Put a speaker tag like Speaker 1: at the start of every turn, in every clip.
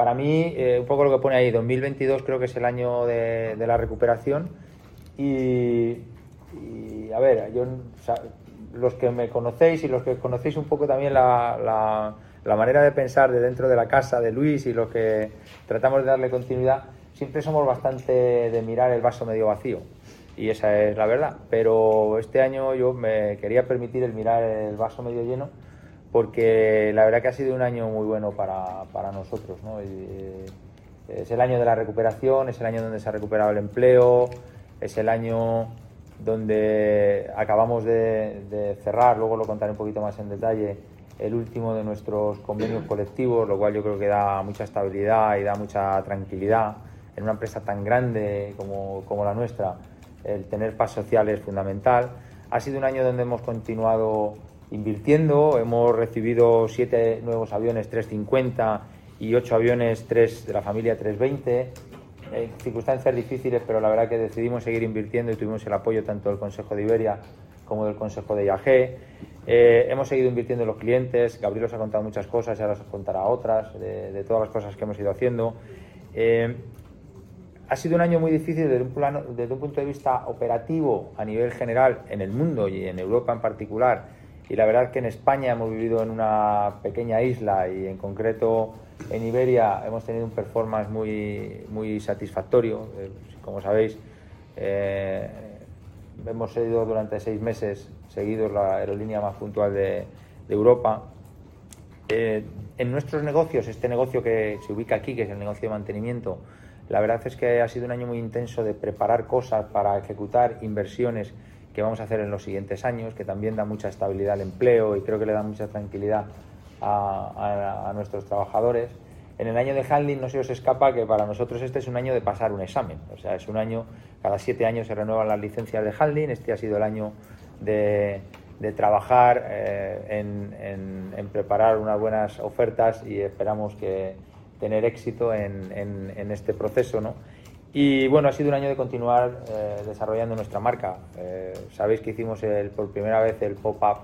Speaker 1: para mí, eh, un poco lo que pone ahí, 2022 creo que es el año de, la recuperación y, a ver, yo, los que me conocéis y los que conocéis un poco también la, la, manera de pensar de dentro de la casa de Luis y los que tratamos de darle continuidad, siempre somos bastante de mirar el vaso medio vacío y esa es la verdad. Pero este año yo me quería permitir el mirar el vaso medio lleno porque la verdad que ha sido un año muy bueno para, para nosotros. ¿no? Eh, es el año de la recuperación, es el año donde se ha recuperado el empleo, es el año donde acabamos de, cerrar, luego lo contaré un poquito más en detalle, el último de nuestros convenios colectivos, lo cual yo creo que da mucha estabilidad y da mucha tranquilidad en una empresa tan grande como, como la nuestra. El tener paz social es fundamental. Ha sido un año donde hemos continuado invirtiendo. Hemos recibido siete nuevos aviones 350 y ocho aviones 3 de la familia 320. En circunstancias difíciles, pero la verdad que decidimos seguir invirtiendo y tuvimos el apoyo tanto del Consejo de Iberia como del Consejo de IAG. Eh, hemos seguido invirtiendo en los clientes. Gabriel os ha contado muchas cosas y ahora os contará otras de, todas las cosas que hemos ido haciendo. Eh, ha sido un año muy difícil desde un, plano, desde un punto de vista operativo a nivel general en el mundo y en Europa en particular y la verdad que en España hemos vivido en una pequeña isla y en concreto en Iberia hemos tenido un performance muy, muy satisfactorio. Eh, como sabéis, eh, hemos sido durante seis meses seguidos la aerolínea más puntual de, Europa. Eh, en nuestros negocios, este negocio que se ubica aquí, que es el negocio de mantenimiento, la verdad es que ha sido un año muy intenso de preparar cosas para ejecutar inversiones que vamos a hacer en los siguientes años, que también da mucha estabilidad al empleo y creo que le da mucha tranquilidad a, nuestros trabajadores. En el año de handling no se os escapa que para nosotros este es un año de pasar un examen, o sea, es un año, cada siete años se renuevan las licencias de handling, este ha sido el año de, trabajar eh, en, preparar unas buenas ofertas y esperamos que tener éxito en, en este proceso, ¿no? Y bueno, ha sido un año de continuar eh, desarrollando nuestra marca. Eh, sabéis que hicimos por primera vez el pop-up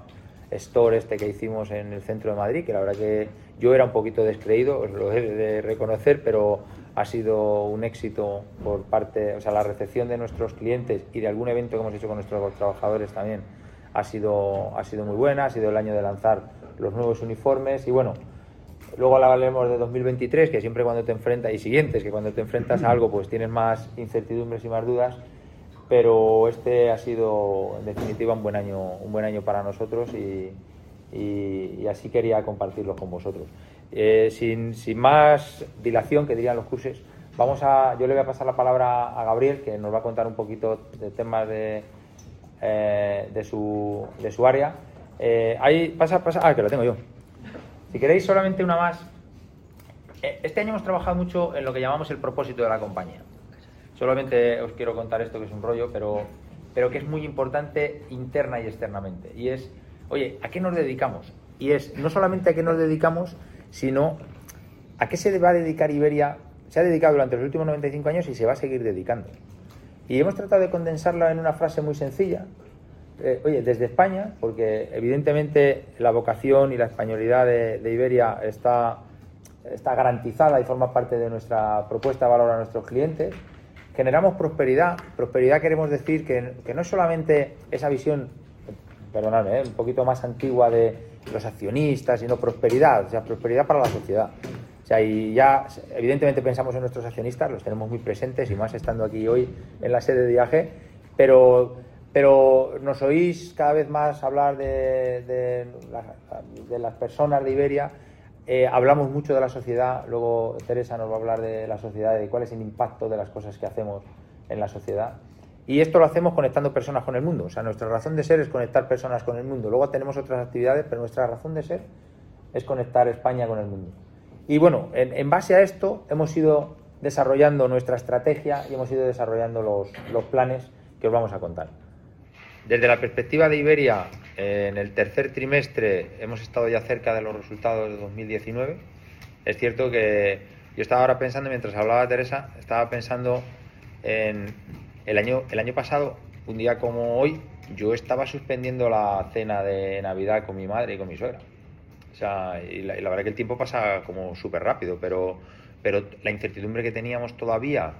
Speaker 1: store este que hicimos en el centro de Madrid, que la verdad que yo era un poquito descreído, os lo he de reconocer, pero ha sido un éxito por parte, o sea, la recepción de nuestros clientes y de algún evento que hemos hecho con nuestros trabajadores también ha sido, ha sido muy buena, ha sido el año de lanzar los nuevos uniformes y bueno, Luego hablaremos de 2023, que siempre cuando te enfrentas, y siguientes, que cuando te enfrentas a algo pues tienes más incertidumbres y más dudas, pero este ha sido en definitiva un buen año, un buen año para nosotros y, así quería compartirlo con vosotros. Eh, sin, más dilación, que dirían los cursos, vamos a, yo le voy a pasar la palabra a Gabriel, que nos va a contar un poquito de temas de, eh, su área. Eh, ahí pasa, pasa, ah, que lo tengo yo. Si queréis solamente una más, eh, este año hemos trabajado mucho en lo que llamamos el propósito de la compañía. Solamente os quiero contar esto que es un rollo, pero, pero que es muy importante interna y externamente. Y es, oye, ¿a qué nos dedicamos? Y es no solamente a qué nos dedicamos, sino a qué se va a dedicar Iberia. Se ha dedicado durante los últimos 95 años y se va a seguir dedicando. Y hemos tratado de condensarla en una frase muy sencilla, eh, oye, desde España, porque evidentemente la vocación y la españolidad de, Iberia está, está garantizada y forma parte de nuestra propuesta de valor a nuestros clientes, generamos prosperidad. Prosperidad queremos decir que, no es solamente esa visión, perdonadme, eh, un poquito más antigua de los accionistas, sino prosperidad, o sea, prosperidad para la sociedad. O sea, y ya evidentemente pensamos en nuestros accionistas, los tenemos muy presentes y más estando aquí hoy en la sede de viaje, pero pero nos oís cada vez más hablar de, las personas de Iberia. Eh, hablamos mucho de la sociedad, luego Teresa nos va a hablar de la sociedad, de cuál es el impacto de las cosas que hacemos en la sociedad. Y esto lo hacemos conectando personas con el mundo. O sea, nuestra razón de ser es conectar personas con el mundo. Luego tenemos otras actividades, pero nuestra razón de ser es conectar España con el mundo. Y bueno, en, en base a esto hemos ido desarrollando nuestra estrategia y hemos ido desarrollando los, los planes que os vamos a contar. Desde la perspectiva de Iberia, eh, en el tercer trimestre hemos estado ya cerca de los resultados de 2019. Es cierto que yo estaba ahora pensando, mientras hablaba Teresa, estaba pensando en el año, el año pasado, un día como hoy, yo estaba suspendiendo la cena de Navidad con mi madre y con mi suegra. O sea, y la, verdad que el tiempo pasa como súper rápido, pero, pero la incertidumbre que teníamos todavía,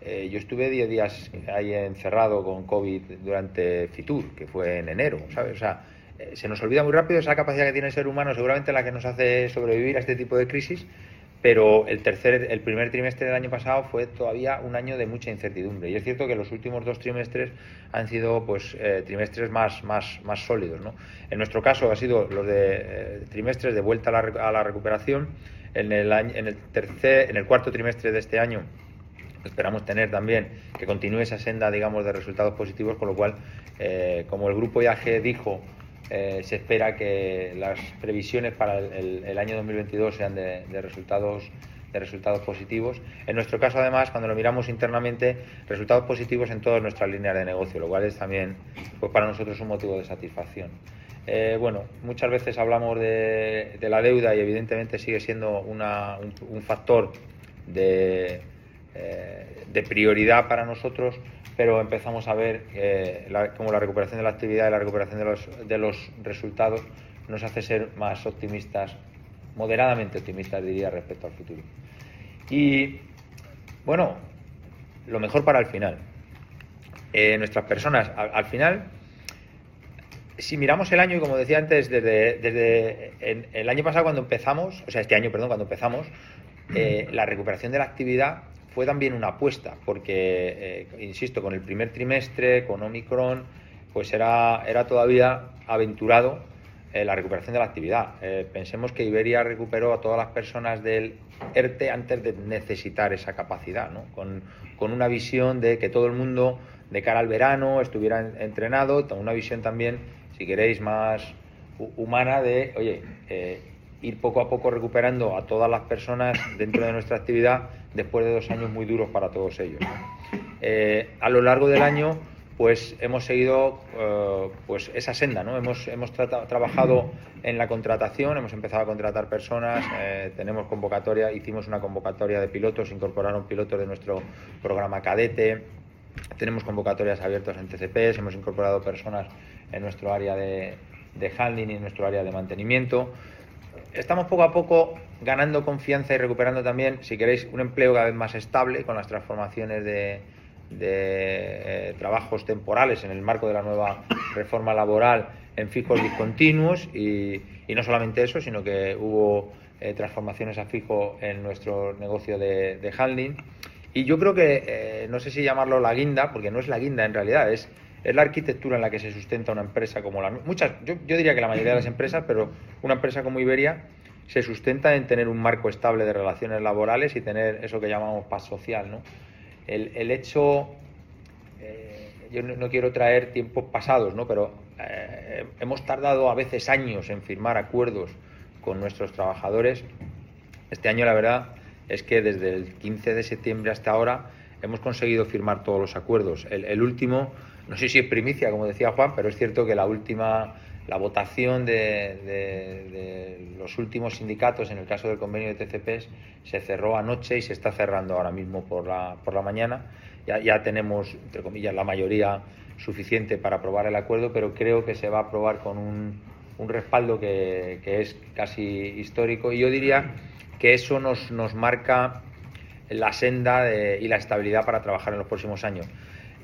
Speaker 1: eh, yo estuve 10 días ahí encerrado con COVID durante Fitur, que fue en enero. O sea, eh, se nos olvida muy rápido esa capacidad que tiene el ser humano, seguramente la que nos hace sobrevivir a este tipo de crisis, pero el tercer, el primer trimestre del año pasado fue todavía un año de mucha incertidumbre. Y es cierto que los últimos dos trimestres han sido pues eh, trimestres más, más, más sólidos. En nuestro caso ha sido los de trimestres de vuelta a la, a la recuperación. En el, año, en el tercer, en el cuarto trimestre de este año esperamos tener también que continúe esa senda, digamos, de resultados positivos, con lo cual, eh, como el grupo IAG dijo eh, se espera que las previsiones para el, año 2022 sean de, resultados de resultados positivos. En nuestro caso, además, cuando lo miramos internamente, resultados positivos en todas nuestras líneas de negocio, lo cual es también pues, para nosotros un motivo de satisfacción. Eh, bueno, muchas veces hablamos de, la deuda y evidentemente sigue siendo un, factor de, eh, de prioridad para nosotros, pero empezamos a ver eh, la, como la recuperación de la actividad y la recuperación de los, resultados nos hace ser más optimistas, moderadamente optimistas diría respecto al futuro. Y bueno, lo mejor para el final. Eh, nuestras personas, al, final, si miramos el año, y como decía antes, desde, desde el año pasado cuando empezamos, o sea, este año, perdón, cuando empezamos, la recuperación de la actividad fue también una apuesta, porque, eh, insisto, con el primer trimestre, con Omicron, pues era, era todavía aventurado eh, la recuperación de la actividad. Eh, pensemos que Iberia recuperó a todas las personas del ERTE antes de necesitar esa capacidad, ¿no? con, con, una visión de que todo el mundo de cara al verano estuviera entrenado, con una visión también, si queréis, más humana de, oye, ir poco a poco recuperando a todas las personas dentro de nuestra actividad después de dos años muy duros para todos ellos. Eh, a lo largo del año, pues hemos seguido eh, pues esa senda, ¿no? Hemos, hemos trabajado en la contratación, hemos empezado a contratar personas, eh, tenemos convocatoria, hicimos una convocatoria de pilotos, incorporaron pilotos de nuestro programa cadete, tenemos convocatorias abiertas en TCPs, hemos incorporado personas en nuestro área de, de handling y en nuestro área de mantenimiento estamos poco a poco ganando confianza y recuperando también, si queréis, un empleo cada vez más estable con las transformaciones de, eh, trabajos temporales en el marco de la nueva reforma laboral en fijos discontinuos y, no solamente eso, sino que hubo eh, transformaciones a fijo en nuestro negocio de, handling. Y yo creo que, eh, no sé si llamarlo la guinda, porque no es la guinda en realidad, es es la arquitectura en la que se sustenta una empresa como la muchas yo, yo, diría que la mayoría de las empresas pero una empresa como Iberia se sustenta en tener un marco estable de relaciones laborales y tener eso que llamamos paz social ¿no? el, el hecho eh, yo no, quiero traer tiempos pasados ¿no? pero eh, hemos tardado a veces años en firmar acuerdos con nuestros trabajadores este año la verdad es que desde el 15 de septiembre hasta ahora hemos conseguido firmar todos los acuerdos el, el último no sé si es primicia, como decía Juan, pero es cierto que la última, la votación de, los últimos sindicatos, en el caso del convenio de TCPs, se cerró anoche y se está cerrando ahora mismo por la, por la mañana. Ya, ya tenemos, entre comillas, la mayoría suficiente para aprobar el acuerdo, pero creo que se va a aprobar con un, un respaldo que, que, es casi histórico. Y yo diría que eso nos, nos marca la senda y la estabilidad para trabajar en los próximos años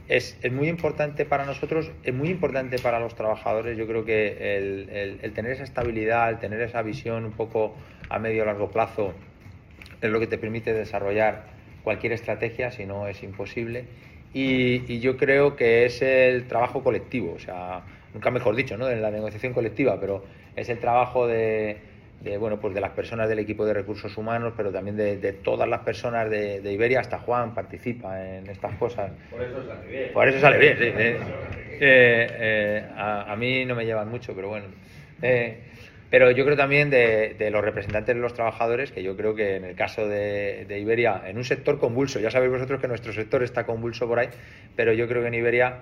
Speaker 1: es, es, muy importante para nosotros, es muy importante para los trabajadores. Yo creo que el, el, tener esa estabilidad, el tener esa visión un poco a medio o largo plazo, es lo que te permite desarrollar cualquier estrategia, si no es imposible. Y, y, yo creo que es el trabajo colectivo, o sea, nunca mejor dicho, ¿no? En la negociación colectiva, pero es el trabajo de de, bueno, pues de las personas del equipo de recursos humanos, pero también de, todas las personas de, Iberia, hasta Juan participa en estas cosas.
Speaker 2: Por eso sale bien.
Speaker 1: Por eso sale bien, sí. Eh, eh, a, mí no me llevan mucho, pero bueno. Eh, pero yo creo también de, los representantes de los trabajadores, que yo creo que en el caso de, Iberia, en un sector convulso, ya sabéis vosotros que nuestro sector está convulso por ahí, pero yo creo que en Iberia,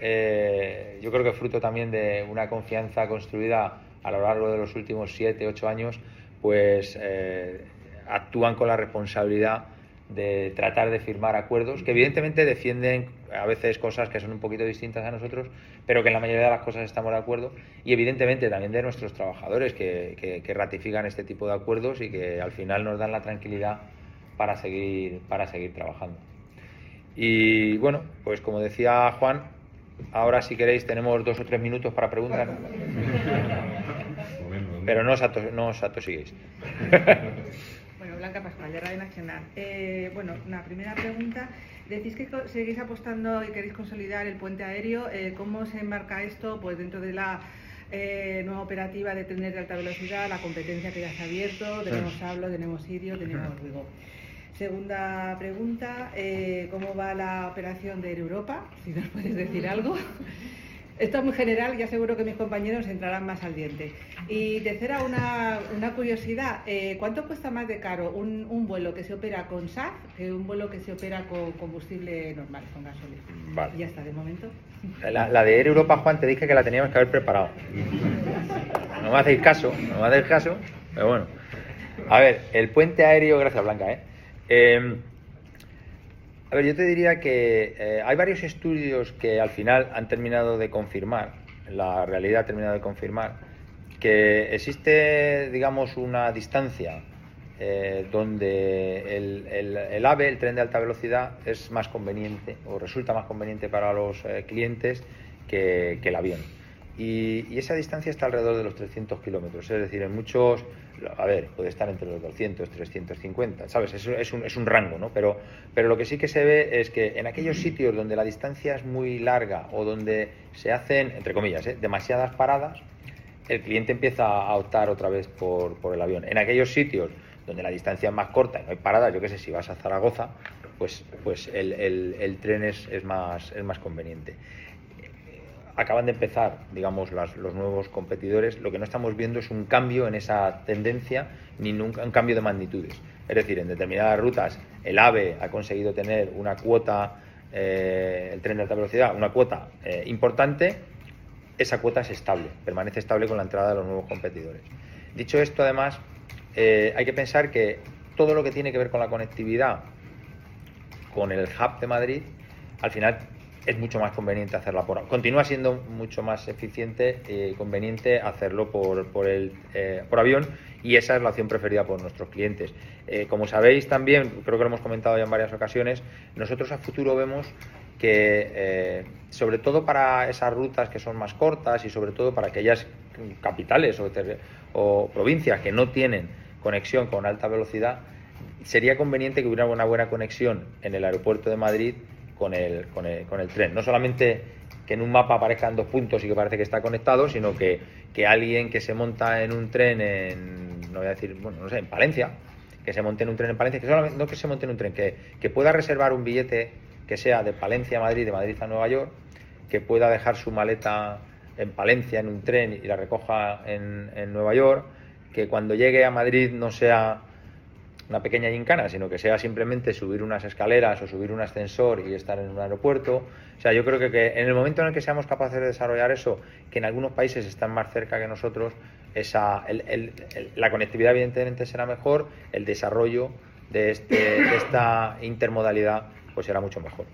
Speaker 1: yo creo que fruto también de una confianza construida a lo largo de los últimos siete, ocho años, pues eh, actúan con la responsabilidad de tratar de firmar acuerdos que evidentemente defienden a veces cosas que son un poquito distintas a nosotros, pero que en la mayoría de las cosas estamos de acuerdo y evidentemente también de nuestros trabajadores que, ratifican este tipo de acuerdos y que al final nos dan la tranquilidad para seguir, para seguir trabajando. Y bueno, pues como decía Juan, ahora si queréis tenemos dos o tres minutos para preguntar. Pero no os, no os atosiguéis.
Speaker 2: Bueno, Blanca Pascual, de Radio Nacional. Eh, bueno, una primera pregunta. Decís que seguís apostando y queréis consolidar el puente aéreo. Eh, ¿Cómo se enmarca esto pues dentro de la eh, nueva operativa de trenes de alta velocidad, la competencia que ya se ha abierto? Tenemos Hablo, tenemos Sirio, tenemos Vigo. Segunda pregunta, ¿cómo va la operación de Europa? Si nos puedes decir algo. Esto es muy general, ya seguro que mis compañeros entrarán más al diente. Y tercera, una, una curiosidad, eh, ¿cuánto cuesta más de caro un, un, vuelo que se opera con SAF que un vuelo que se opera con combustible normal, con gasolina? Vale. Y ya está, de momento.
Speaker 1: La, la, de Air Europa, Juan, te dije que la teníamos que haber preparado. No me hacéis caso, no me hacéis caso, pero bueno. A ver, el puente aéreo, gracias Blanca, ¿eh? eh a ver, yo te diría que eh, hay varios estudios que al final han terminado de confirmar, la realidad ha terminado de confirmar, que existe, digamos, una distancia eh, donde el, AVE, el tren de alta velocidad, es más conveniente o resulta más conveniente para los eh, clientes que el avión. Y, esa distancia está alrededor de los 300 kilómetros, es decir, en muchos, a ver, puede estar entre los 200, 350, ¿sabes? Es, es, un, es un rango, ¿no? Pero, pero lo que sí que se ve es que en aquellos sitios donde la distancia es muy larga o donde se hacen, entre comillas, ¿eh? demasiadas paradas, el cliente empieza a optar otra vez por, por el avión. En aquellos sitios donde la distancia es más corta y no hay paradas, yo qué sé, si vas a Zaragoza, pues, pues el, el, el tren es, es, más, es más conveniente acaban de empezar, digamos, los nuevos competidores, lo que no estamos viendo es un cambio en esa tendencia ni nunca un cambio de magnitudes. Es decir, en determinadas rutas el AVE ha conseguido tener una cuota, eh, el tren de alta velocidad, una cuota eh, importante, esa cuota es estable, permanece estable con la entrada de los nuevos competidores. Dicho esto, además, eh, hay que pensar que todo lo que tiene que ver con la conectividad con el hub de Madrid, al final es mucho más conveniente hacerla por continúa siendo mucho más eficiente y conveniente hacerlo por, por, el, eh, por avión y esa es la opción preferida por nuestros clientes. Eh, como sabéis también, creo que lo hemos comentado ya en varias ocasiones, nosotros a futuro vemos que eh, sobre todo para esas rutas que son más cortas y sobre todo para aquellas capitales o, o provincias que no tienen conexión con alta velocidad, sería conveniente que hubiera una buena conexión en el aeropuerto de Madrid con el, con el, con el tren. No solamente que en un mapa aparezcan dos puntos y que parece que está conectado, sino que, que alguien que se monta en un tren en, no voy a decir, bueno, no sé, en Palencia, que se monte en un tren en Palencia, que solamente, no que se monte en un tren, que, que pueda reservar un billete que sea de Palencia a Madrid, de Madrid a Nueva York, que pueda dejar su maleta en Palencia en un tren y la recoja en, en Nueva York, que cuando llegue a Madrid no sea una pequeña gincana, sino que sea simplemente subir unas escaleras o subir un ascensor y estar en un aeropuerto. O sea, yo creo que, en el momento en el que seamos capaces de desarrollar eso, que en algunos países están más cerca que nosotros, esa, la conectividad evidentemente será mejor, el desarrollo de, este, de esta intermodalidad pues será mucho mejor.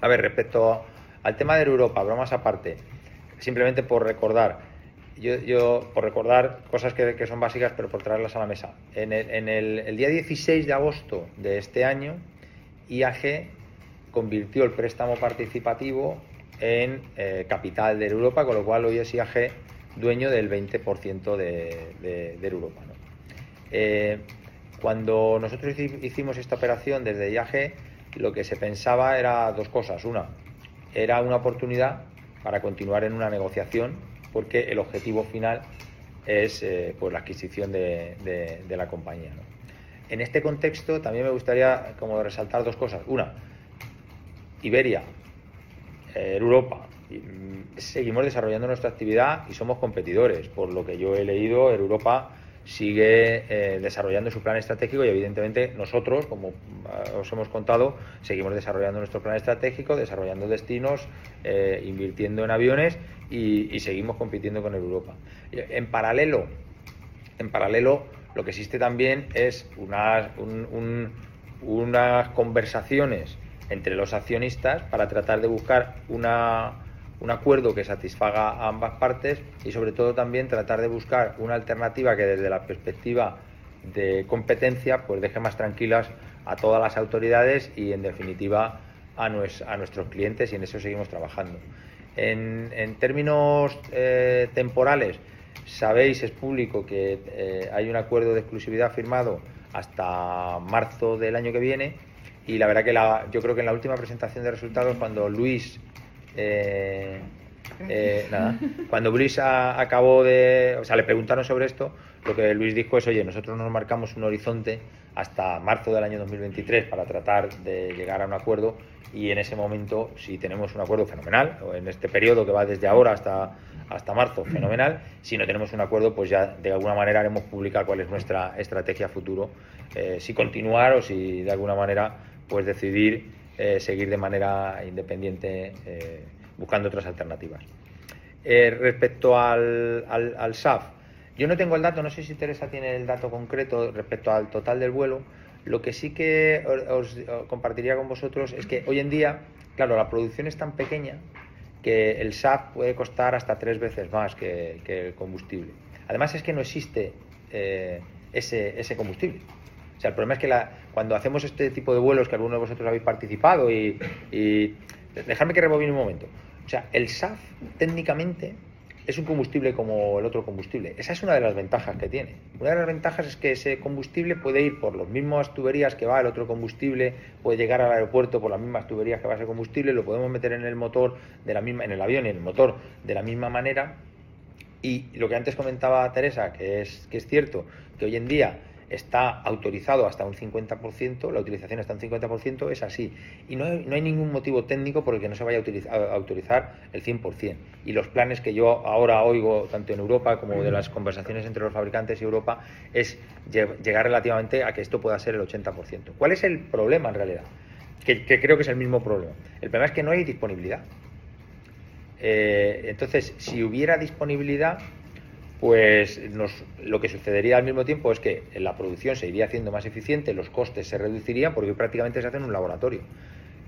Speaker 1: A ver, respecto al tema de Europa, bromas aparte, simplemente por recordar, yo, por recordar cosas que, son básicas, pero por traerlas a la mesa. En, el, día 16 de agosto de este año, IAG convirtió el préstamo participativo en eh, capital de Europa, con lo cual hoy es IAG dueño del 20% de, de, Europa. Eh, cuando nosotros hicimos esta operación desde IAG, lo que se pensaba era dos cosas. Una, era una oportunidad para continuar en una negociación porque el objetivo final es eh, pues, la adquisición de, la compañía. En este contexto también me gustaría como resaltar dos cosas. Una, Iberia, eh, Europa, mm, seguimos desarrollando nuestra actividad y somos competidores. Por lo que yo he leído, Europa sigue eh, desarrollando su plan estratégico y evidentemente nosotros, como ah, os hemos contado, seguimos desarrollando nuestro plan estratégico, desarrollando destinos, invirtiendo en aviones y, seguimos compitiendo con Europa. En paralelo, en paralelo, lo que existe también es unas, unas conversaciones entre los accionistas para tratar de buscar un acuerdo que satisfaga a ambas partes y sobre todo también tratar de buscar una alternativa que desde la perspectiva de competencia, pues deje más tranquilas a todas las autoridades y, en definitiva, a, a nuestros clientes y en eso seguimos trabajando. En, términos eh, temporales, sabéis, es público, que eh, hay un acuerdo de exclusividad firmado hasta marzo del año que viene y la verdad que la, yo creo que en la última presentación de resultados, cuando Luis... Eh, nada, cuando Luis acabó de, o sea, le preguntaron sobre esto, lo que Luis dijo es, oye, nosotros nos marcamos un horizonte hasta marzo del año 2023 para tratar de llegar a un acuerdo y en ese momento, si tenemos un acuerdo fenomenal, o en este periodo que va desde ahora hasta, hasta marzo, fenomenal, si no tenemos un acuerdo, pues ya de alguna manera haremos publicar cuál es nuestra estrategia futuro, eh, si continuar o si de alguna manera pues decidir eh, seguir de manera independiente eh, buscando otras alternativas. respecto al, al, al SAF, yo no tengo el dato, no sé si Teresa tiene el dato concreto respecto al total del vuelo. Lo que sí que os, compartiría con vosotros es que hoy en día, claro, la producción es tan pequeña que el SAF puede costar hasta tres veces más que, el combustible. Además es que no existe eh, ese, combustible. O sea, el problema es que la, cuando hacemos este tipo de vuelos, que algunos de vosotros habéis participado, y, y dejadme que rebobine un momento. O sea, el SAF técnicamente es un combustible como el otro combustible. Esa es una de las ventajas que tiene. Una de las ventajas es que ese combustible puede ir por las mismas tuberías que va el otro combustible, puede llegar al aeropuerto por las mismas tuberías que va ese combustible, lo podemos meter en el motor de la misma, en el avión y en el motor de la misma manera. Y lo que antes comentaba Teresa, que es, que es cierto, que hoy en día está autorizado hasta un 50%, la utilización está un 50%, es así. Y no hay, no hay ningún motivo técnico por el que no se vaya a, utilizar, autorizar el 100%. Y los planes que yo ahora oigo, tanto en Europa como de las conversaciones entre los fabricantes y Europa, es llegar relativamente a que esto pueda ser el 80%. ¿Cuál es el problema en realidad? Que, creo que es el mismo problema. El problema es que no hay disponibilidad. Eh, entonces, si hubiera disponibilidad, pues lo que sucedería al mismo tiempo es que la producción se iría haciendo más eficiente, los costes se reducirían porque prácticamente se hace en un laboratorio.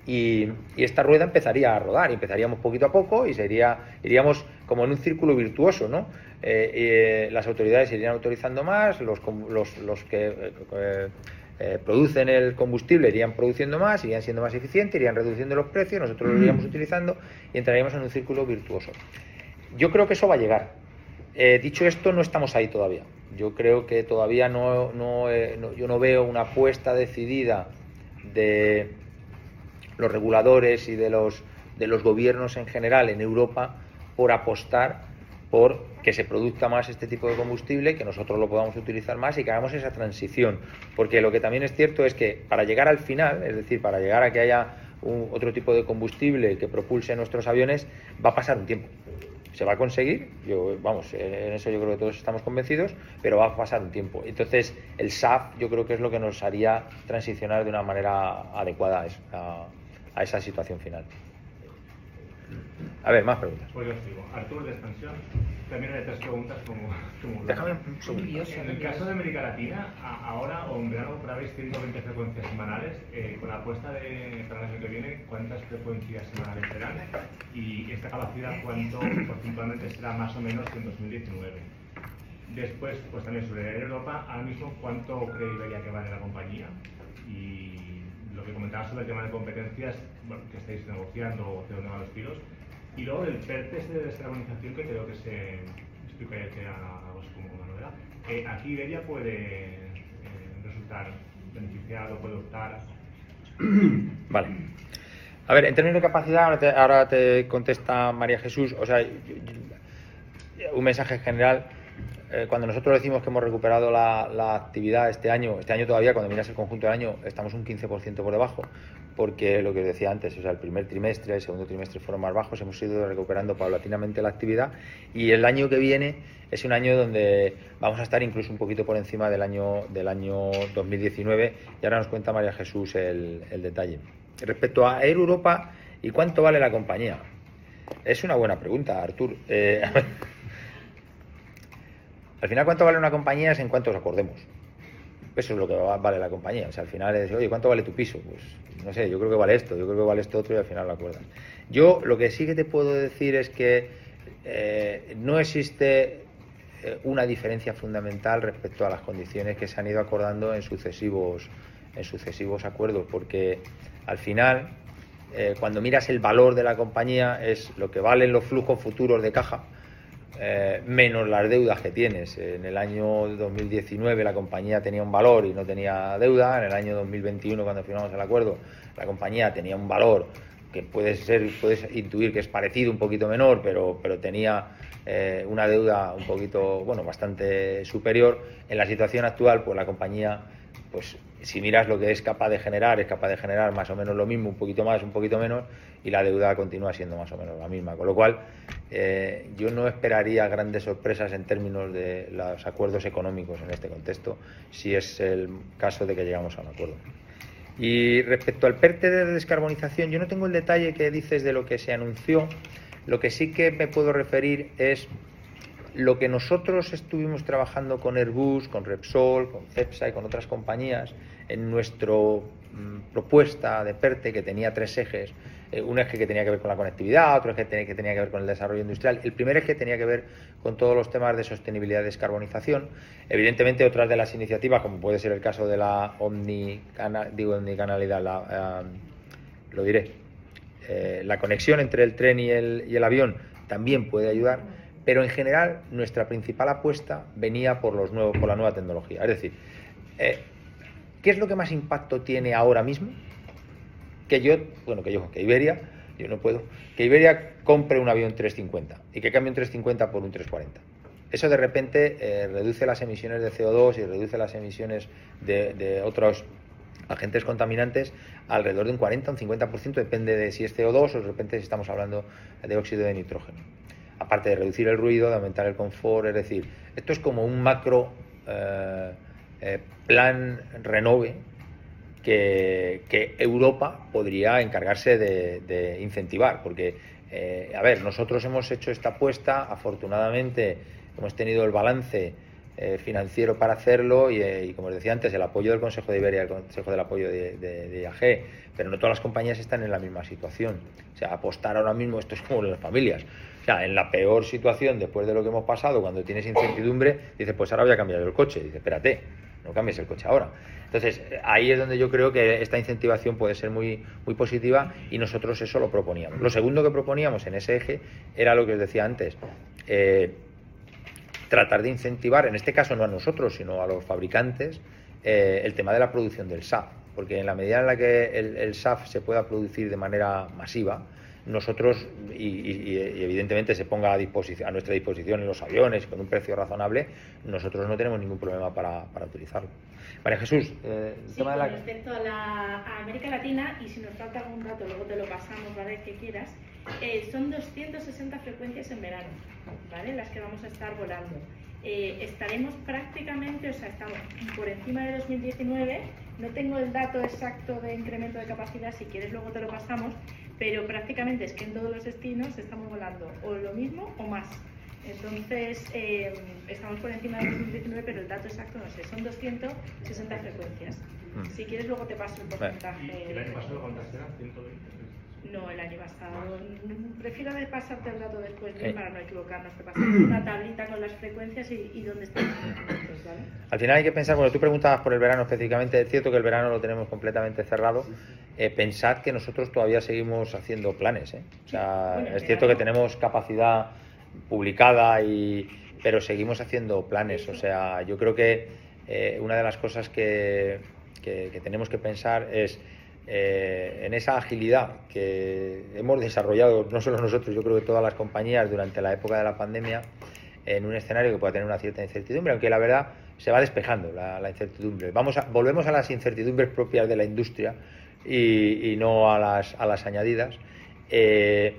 Speaker 1: Y, esta rueda empezaría a rodar y empezaríamos poquito a poco y sería, iríamos como en un círculo virtuoso, ¿no? Eh, las autoridades irían autorizando más, los, los, que eh, eh, producen el combustible irían produciendo más, irían siendo más eficientes, irían reduciendo los precios, nosotros lo iríamos utilizando y entraríamos en un círculo virtuoso. Yo creo que eso va a llegar, eh, dicho esto, no estamos ahí todavía. Yo creo que todavía no, eh, no, yo no veo una apuesta decidida de los reguladores y de los, de los gobiernos en general en Europa por apostar por que se produzca más este tipo de combustible, que nosotros lo podamos utilizar más y que hagamos esa transición. Porque lo que también es cierto es que para llegar al final, es decir, para llegar a que haya otro tipo de combustible que propulse nuestros aviones, va a pasar un tiempo se va a conseguir, yo, vamos, en eso yo creo que todos estamos convencidos, pero va a pasar un tiempo. Entonces, el SAF yo creo que es lo que nos haría transicionar de una manera adecuada a, esa situación final. A ver, más preguntas.
Speaker 3: Pues. Artur, de expansión. También hay tres preguntas como... como
Speaker 1: Déjame un segundo.
Speaker 3: En el caso de América Latina, ahora o en verano operáis 120 frecuencias semanales. Eh, con la apuesta de, para el año que viene, ¿cuántas frecuencias semanales serán? Y esta capacidad, ¿cuánto porcentualmente será más o menos en 2019? Después, pues también sobre Europa, ahora mismo, ¿cuánto creería que vale la compañía? Y lo que comentabas sobre el tema de competencias, bueno, que estáis negociando o de dónde van los tiros, y luego del PERTES de descarbonización que creo que se explica a vos como una novedad. Eh, aquí Iberia puede eh, resultar beneficiado, puede optar.
Speaker 1: Vale. A ver, en términos de capacidad, ahora te, contesta María Jesús, o sea, un mensaje general. Eh, cuando nosotros decimos que hemos recuperado la, la, actividad este año, este año todavía, cuando miras el conjunto del año, estamos un 15% por debajo porque lo que decía antes, o sea, el primer trimestre, el segundo trimestre fueron más bajos, hemos ido recuperando paulatinamente la actividad y el año que viene es un año donde vamos a estar incluso un poquito por encima del año, del año 2019 y ahora nos cuenta María Jesús el, detalle. Respecto a Air Europa y cuánto vale la compañía, es una buena pregunta, Artur. Eh, al final, ¿cuánto vale una compañía es en cuánto os acordemos? Eso es lo que vale la compañía. O sea, al final es, oye, ¿cuánto vale tu piso? Pues no sé, yo creo que vale esto, yo creo que vale esto otro y al final lo acuerdan. Yo lo que sí que te puedo decir es que eh, no existe eh, una diferencia fundamental respecto a las condiciones que se han ido acordando en sucesivos, en sucesivos acuerdos, porque al final, eh, cuando miras el valor de la compañía, es lo que valen los flujos futuros de caja. Eh, menos las deudas que tienes. En el año 2019 la compañía tenía un valor y no tenía deuda. En el año 2021, cuando firmamos el acuerdo, la compañía tenía un valor que puede ser, puedes intuir que es parecido, un poquito menor, pero, pero tenía eh, una deuda un poquito, bueno, bastante superior. En la situación actual, pues la compañía, pues si miras lo que es capaz de generar, es capaz de generar más o menos lo mismo, un poquito más, un poquito menos, y la deuda continúa siendo más o menos la misma. Con lo cual, eh, yo no esperaría grandes sorpresas en términos de los acuerdos económicos en este contexto, si es el caso de que llegamos a un acuerdo. Y respecto al PERTE de descarbonización, yo no tengo el detalle que dices de lo que se anunció. Lo que sí que me puedo referir es lo que nosotros estuvimos trabajando con Airbus, con Repsol, con CEPSA y con otras compañías en nuestra mm, propuesta de PERTE, que tenía tres ejes. Eh, un eje que tenía que ver con la conectividad, otro eje que tenía que ver con el desarrollo industrial. El primer eje tenía que ver con todos los temas de sostenibilidad y descarbonización. Evidentemente, otras de las iniciativas, como puede ser el caso de la digo, omnicanalidad, la, eh, lo diré, eh, la conexión entre el tren y el, y el avión también puede ayudar, pero en general nuestra principal apuesta venía por, los nuevos, por la nueva tecnología. Es decir, ¿qué es lo que más impacto tiene ahora mismo? que yo, bueno, que yo, que Iberia, yo no puedo, que Iberia compre un avión 350 y que cambie un 350 por un 340. Eso de repente eh, reduce las emisiones de CO2 y reduce las emisiones de, otros agentes contaminantes alrededor de un 40 o un 50%, depende de si es CO2 o de repente si estamos hablando de óxido de nitrógeno. Aparte de reducir el ruido, de aumentar el confort, es decir, esto es como un macro eh, eh, plan renove que, Europa podría encargarse de, incentivar, porque, eh, a ver, nosotros hemos hecho esta apuesta, afortunadamente hemos tenido el balance eh, financiero para hacerlo y, como os decía antes, el apoyo del Consejo de Iberia, el Consejo del Apoyo de, de, IAG, pero no todas las compañías están en la misma situación. O sea, apostar ahora mismo, esto es como las familias. O sea, en la peor situación, después de lo que hemos pasado, cuando tienes incertidumbre, dices, pues ahora voy a cambiar el coche. Dice, espérate, no cambies el coche ahora. Entonces, ahí es donde yo creo que esta incentivación puede ser muy, positiva y nosotros eso lo proponíamos. Lo segundo que proponíamos en ese eje era lo que os decía antes. Eh, tratar de incentivar, en este caso no a nosotros, sino a los fabricantes, eh, el tema de la producción del SAF. Porque en la medida en la que el SAF se pueda producir de manera masiva, nosotros, y, evidentemente se ponga a, disposición, a nuestra disposición en los aviones con un precio razonable, nosotros no tenemos ningún problema para, para utilizarlo. María Jesús,
Speaker 4: eh, sí, con respecto a, la, América Latina, y si nos falta algún dato, luego te lo pasamos, ¿vale? Que quieras, eh, son 260 frecuencias en verano, ¿vale? Las que vamos a estar volando. Eh, estaremos prácticamente, o sea, estamos por encima de 2019. No tengo el dato exacto de incremento de capacidad, si quieres luego te lo pasamos, pero prácticamente es que en todos los destinos estamos volando o lo mismo o más. Entonces, eh, estamos por encima de 2019, pero el dato exacto no sé, son 260 frecuencias. Mm. Si quieres, luego te paso el porcentaje.
Speaker 3: ¿El año pasado cuántas eran? 120.
Speaker 4: No, el año pasado. Prefiero pasarte el dato después bien para no equivocarnos. Te pasamos una tablita con las frecuencias y, dónde están los documentos, ¿vale?
Speaker 1: Al final hay que pensar, cuando tú preguntabas por el verano específicamente, es cierto que el verano lo tenemos completamente cerrado. Eh, pensad que nosotros todavía seguimos haciendo planes. ¿eh? O sea, es cierto que tenemos capacidad publicada, y, pero seguimos haciendo planes. O sea, yo creo que eh, una de las cosas que, que tenemos que pensar es eh, en esa agilidad que hemos desarrollado, no solo nosotros, yo creo que todas las compañías durante la época de la pandemia, en un escenario que pueda tener una cierta incertidumbre, aunque la verdad se va despejando la, incertidumbre. Vamos a, volvemos a las incertidumbres propias de la industria y, no a las, a las añadidas. Eh,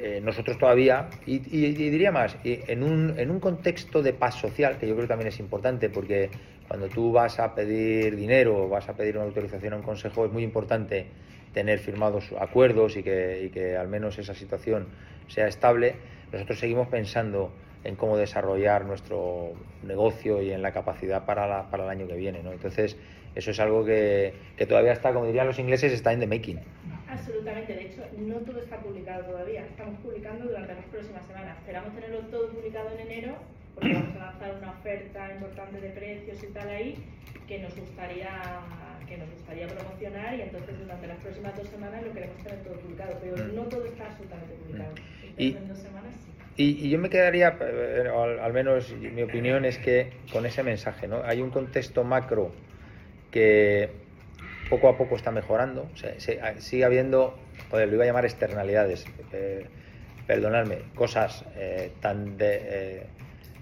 Speaker 1: eh, nosotros todavía, y, diría más, en, un, en un contexto de paz social, que yo creo que también es importante, porque cuando tú vas a pedir dinero o vas a pedir una autorización a un consejo, es muy importante tener firmados acuerdos y que, que al menos esa situación sea estable. Nosotros seguimos pensando en cómo desarrollar nuestro negocio y en la capacidad para, para el año que viene. ¿no? Entonces, eso es algo que, que, todavía está, como dirían los ingleses, está en the making.
Speaker 4: Absolutamente, de hecho, no todo está publicado todavía. Estamos publicando durante las próximas semanas. Esperamos tenerlo todo publicado en enero porque vamos a lanzar una oferta importante de precios y tal ahí que nos gustaría que nos gustaría promocionar y entonces durante las próximas dos semanas lo queremos tener todo publicado, pero mm. no todo está absolutamente publicado.
Speaker 1: Mm. Y, en dos semanas sí. Y, yo me quedaría, eh, al, menos mi opinión es que con ese mensaje, ¿no? Hay un contexto macro que poco a poco está mejorando, o sea, sigue habiendo, joder, lo iba a llamar externalidades, eh, perdonadme, cosas eh, tan de,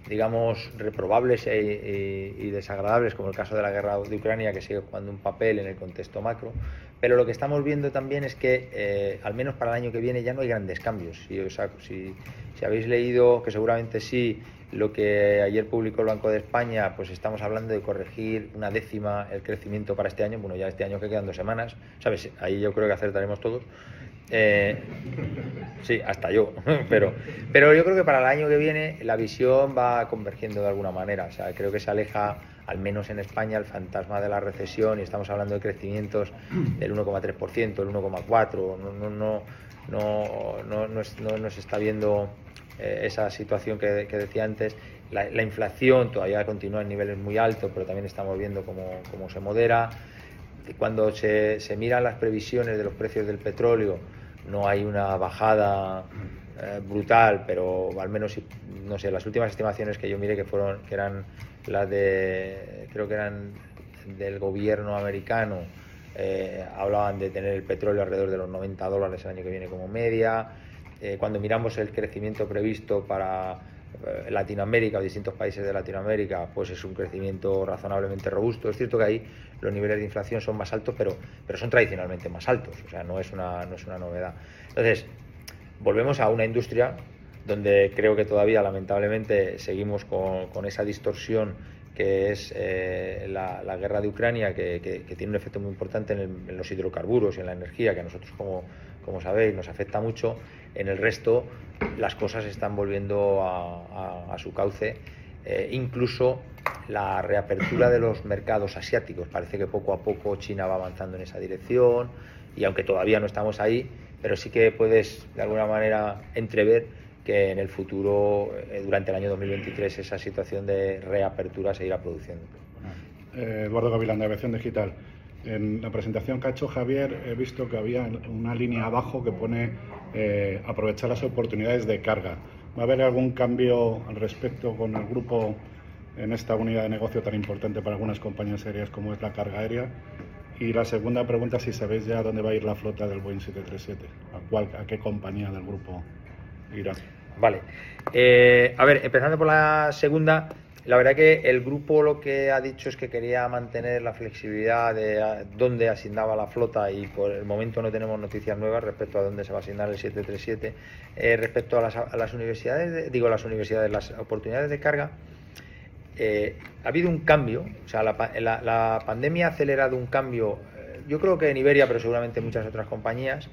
Speaker 1: digamos, reprobables e, y desagradables, como el caso de la guerra de Ucrania, que sigue jugando un papel en el contexto macro. Pero lo que estamos viendo también es que, eh, al menos para el año que viene, ya no hay grandes cambios. Si, si, si, habéis leído, que seguramente sí, lo que ayer publicó el Banco de España, pues estamos hablando de corregir una décima el crecimiento para este año. Bueno, ya este año que quedan dos semanas, ¿sabes? Ahí yo creo que acertaremos todos. Eh, sí, hasta yo, pero, pero yo creo que para el año que viene la visión va convergiendo de alguna manera. O sea, creo que se aleja, al menos en España, el fantasma de la recesión y estamos hablando de crecimientos del 1,3%, el 1,4%. No, no, no, no, no, no, se está viendo eh, esa situación que, decía antes. La, la, inflación todavía continúa en niveles muy altos, pero también estamos viendo cómo, cómo se modera cuando se, se, miran las previsiones de los precios del petróleo, no hay una bajada eh, brutal, pero al menos, no sé, las últimas estimaciones que yo miré que fueron, que eran las de, creo que eran del gobierno americano, eh, hablaban de tener el petróleo alrededor de los 90 dólares el año que viene como media. Eh, cuando miramos el crecimiento previsto para Latinoamérica o distintos países de Latinoamérica, pues es un crecimiento razonablemente robusto. Es cierto que ahí los niveles de inflación son más altos, pero, pero son tradicionalmente más altos, o sea, no es, una, no es una novedad. Entonces, volvemos a una industria donde creo que todavía lamentablemente seguimos con, con esa distorsión que es eh, la, guerra de Ucrania, que, que, tiene un efecto muy importante en, los hidrocarburos y en la energía, que a nosotros, como, como sabéis, nos afecta mucho. En el resto, las cosas están volviendo a, su cauce eh, incluso la reapertura de los mercados asiáticos. Parece que poco a poco China va avanzando en esa dirección y aunque todavía no estamos ahí, pero sí que puedes de alguna manera entrever que en el futuro, eh, durante el año 2023, esa situación de reapertura se irá produciendo.
Speaker 5: Eh, Eduardo Gavilán, de Aviación Digital. En la presentación que ha hecho Javier he visto que había una línea abajo que pone aprovechar las oportunidades de carga. ¿Va a haber algún cambio al respecto con el grupo en esta unidad de negocio tan importante para algunas compañías aéreas como es la carga aérea? Y la segunda pregunta, si sabéis ya dónde va a ir la flota del Boeing 737, a, cuál, a qué compañía del grupo irá.
Speaker 1: Vale. Eh, a ver, empezando por la segunda, la verdad que el grupo lo que ha dicho es que quería mantener la flexibilidad de dónde asignaba la flota y por el momento no tenemos noticias nuevas respecto a dónde se va a asignar el 737. Eh, respecto a las, universidades, digo las universidades, las oportunidades de carga, eh, ha habido un cambio, o sea, la, pandemia ha acelerado un cambio, eh, yo creo que en Iberia, pero seguramente en muchas otras compañías,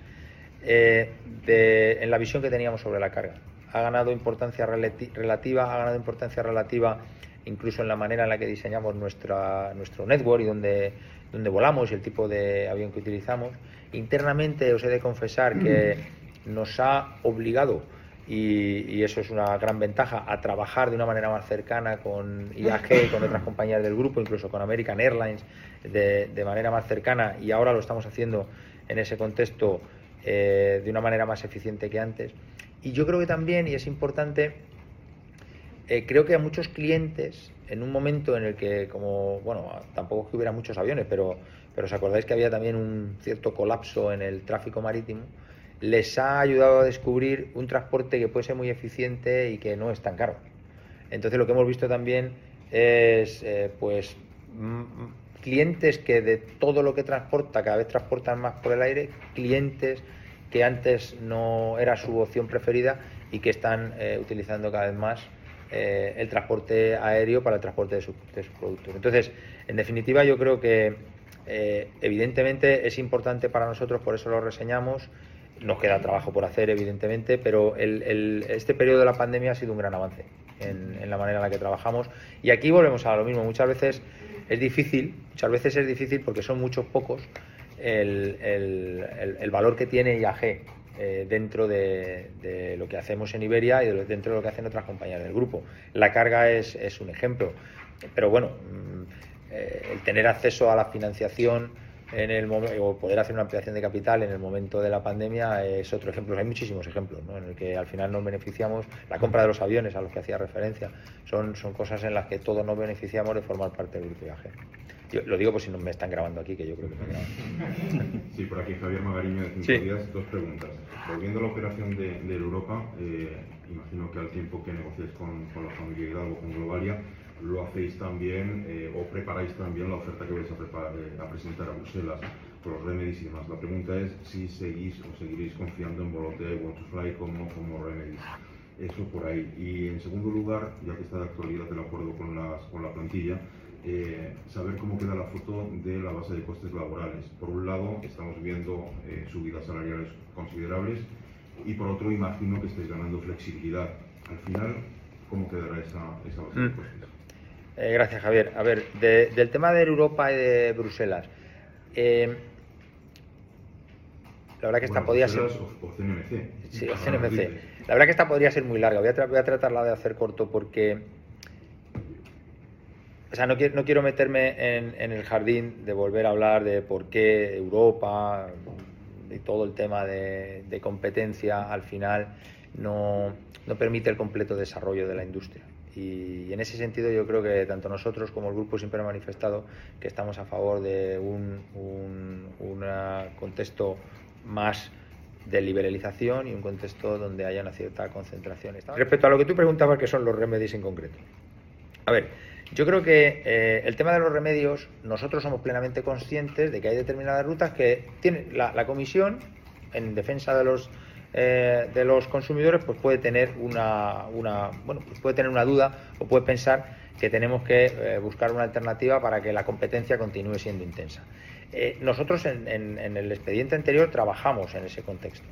Speaker 1: en la visión que teníamos sobre la carga. Ha ganado importancia relativa, ha ganado importancia relativa incluso en la manera en la que diseñamos nuestra, nuestro network y donde, donde volamos y el tipo de avión que utilizamos. Internamente os he de confesar que nos ha obligado, y, eso es una gran ventaja, a trabajar de una manera más cercana con IAG con otras compañías del grupo, incluso con American Airlines, de, de manera más cercana, y ahora lo estamos haciendo en ese contexto eh, de una manera más eficiente que antes. Y yo creo que también, y es importante, eh, creo que a muchos clientes, en un momento en el que, como, bueno, tampoco es que hubiera muchos aviones, pero, pero os acordáis que había también un cierto colapso en el tráfico marítimo, les ha ayudado a descubrir un transporte que puede ser muy eficiente y que no es tan caro. Entonces lo que hemos visto también es, eh, pues, clientes que de todo lo que transporta, cada vez transportan más por el aire, clientes que antes no era su opción preferida y que están eh, utilizando cada vez más eh, el transporte aéreo para el transporte de, sus productos. Entonces, en definitiva, yo creo que eh, evidentemente es importante para nosotros, por eso lo reseñamos. Nos queda trabajo por hacer, evidentemente, pero este periodo de la pandemia ha sido un gran avance en, la manera en la que trabajamos. Y aquí volvemos a lo mismo. Muchas veces es difícil, muchas veces es difícil porque son muchos pocos el, valor que tiene IAG eh, dentro de, lo que hacemos en Iberia y dentro de lo que hacen otras compañías del grupo. La carga es, es un ejemplo, pero bueno, mm, eh, el tener acceso a la financiación en el o poder hacer una ampliación de capital en el momento de la pandemia es otro ejemplo. Hay muchísimos ejemplos en el que al final nos beneficiamos. La compra de los aviones a los que hacía referencia son, son cosas en las que todos nos beneficiamos de formar parte del grupo viaje. Yo lo digo por si no me están grabando aquí, que yo creo que me graban.
Speaker 6: Sí, por aquí Javier Magariño de Cinco Días, dos preguntas. Volviendo a la operación de, de Europa, eh, imagino que al tiempo que negociáis con, con la familia Hidalgo, con Globalia, lo hacéis también eh, o preparáis también la oferta que vais a, eh, a, presentar a Bruselas con los remedies y demás. La pregunta es si seguís o seguiréis confiando en Volotea y Want to Fly como, como remedies. Eso por ahí. Y en segundo lugar, ya que está de actualidad el acuerdo con, las, con la plantilla, eh, saber cómo queda la foto de la base de costes laborales. Por un lado, estamos viendo subidas salariales considerables y por otro, imagino que estáis ganando flexibilidad. Al final, ¿cómo quedará esa, esa base de mm. costes?
Speaker 1: Eh, gracias, Javier. A ver, del tema de Europa y de Bruselas. Eh, la verdad que esta podría ser. Sí, o CNMC. La verdad que esta podría ser muy larga. Voy a, voy a tratarla de hacer corto porque. O sea, no quiero, no quiero meterme en, el jardín de volver a hablar de por qué Europa y todo el tema de, competencia al final no, no permite el completo desarrollo de la industria. Y en ese sentido yo creo que tanto nosotros como el grupo siempre han manifestado que estamos a favor de un, contexto más de liberalización y un contexto donde haya una cierta concentración. Respecto a lo que tú preguntabas, que son los remedios en concreto. A ver, yo creo que eh, el tema de los remedios, nosotros somos plenamente conscientes de que hay determinadas rutas que tiene la comisión en defensa de los eh, de los consumidores pues puede tener una, una, bueno, pues puede tener una duda o puede pensar que tenemos que eh, buscar una alternativa para que la competencia continúe siendo intensa. Eh, nosotros en, el expediente anterior trabajamos en ese contexto.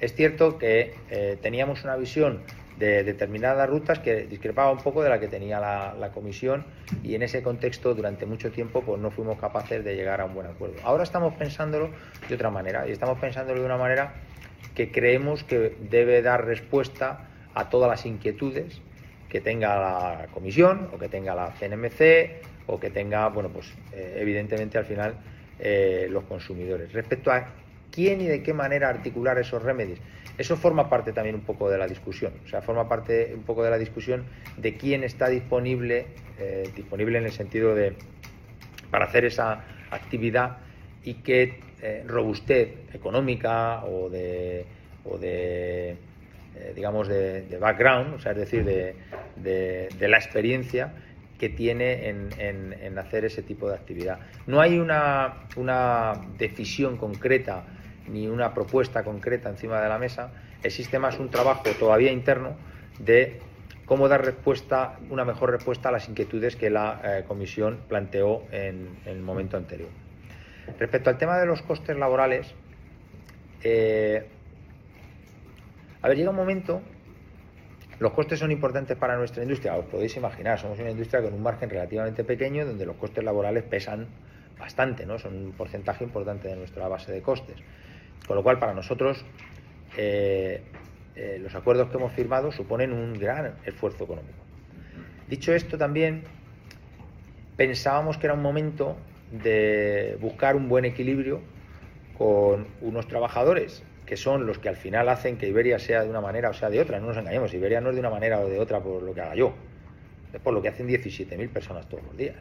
Speaker 1: Es cierto que teníamos una visión de determinadas rutas que discrepaba un poco de la que tenía la, comisión y en ese contexto durante mucho tiempo pues no fuimos capaces de llegar a un buen acuerdo. Ahora estamos pensándolo de otra manera y estamos pensándolo de una manera que creemos que debe dar respuesta a todas las inquietudes que tenga la comisión o que tenga la CNMC o que tenga, bueno, pues eh, evidentemente al final eh, los consumidores. Respecto a quién y de qué manera articular esos remedios, eso forma parte también un poco de la discusión, o sea, forma parte un poco de la discusión de quién está disponible, eh, disponible en el sentido de para hacer esa actividad y qué eh, robustez económica o de, o de eh, digamos, de, background, o sea, es decir, de, la experiencia que tiene en, hacer ese tipo de actividad. No hay una decisión concreta ni una propuesta concreta encima de la mesa, existe más un trabajo todavía interno de cómo dar respuesta, una mejor respuesta a las inquietudes que la eh, comisión planteó en el momento anterior. Respecto al tema de los costes laborales, eh, a ver, llega un momento, los costes son importantes para nuestra industria, os podéis imaginar, somos una industria con un margen relativamente pequeño donde los costes laborales pesan bastante, ¿no? son un porcentaje importante de nuestra base de costes. Con lo cual, para nosotros, eh, eh, los acuerdos que hemos firmado suponen un gran esfuerzo económico. Dicho esto, también pensábamos que era un momento de buscar un buen equilibrio con unos trabajadores que son los que al final hacen que Iberia sea de una manera o sea de otra. No nos engañemos, Iberia no es de una manera o de otra por lo que haga yo, es por lo que hacen 17.000 personas todos los días.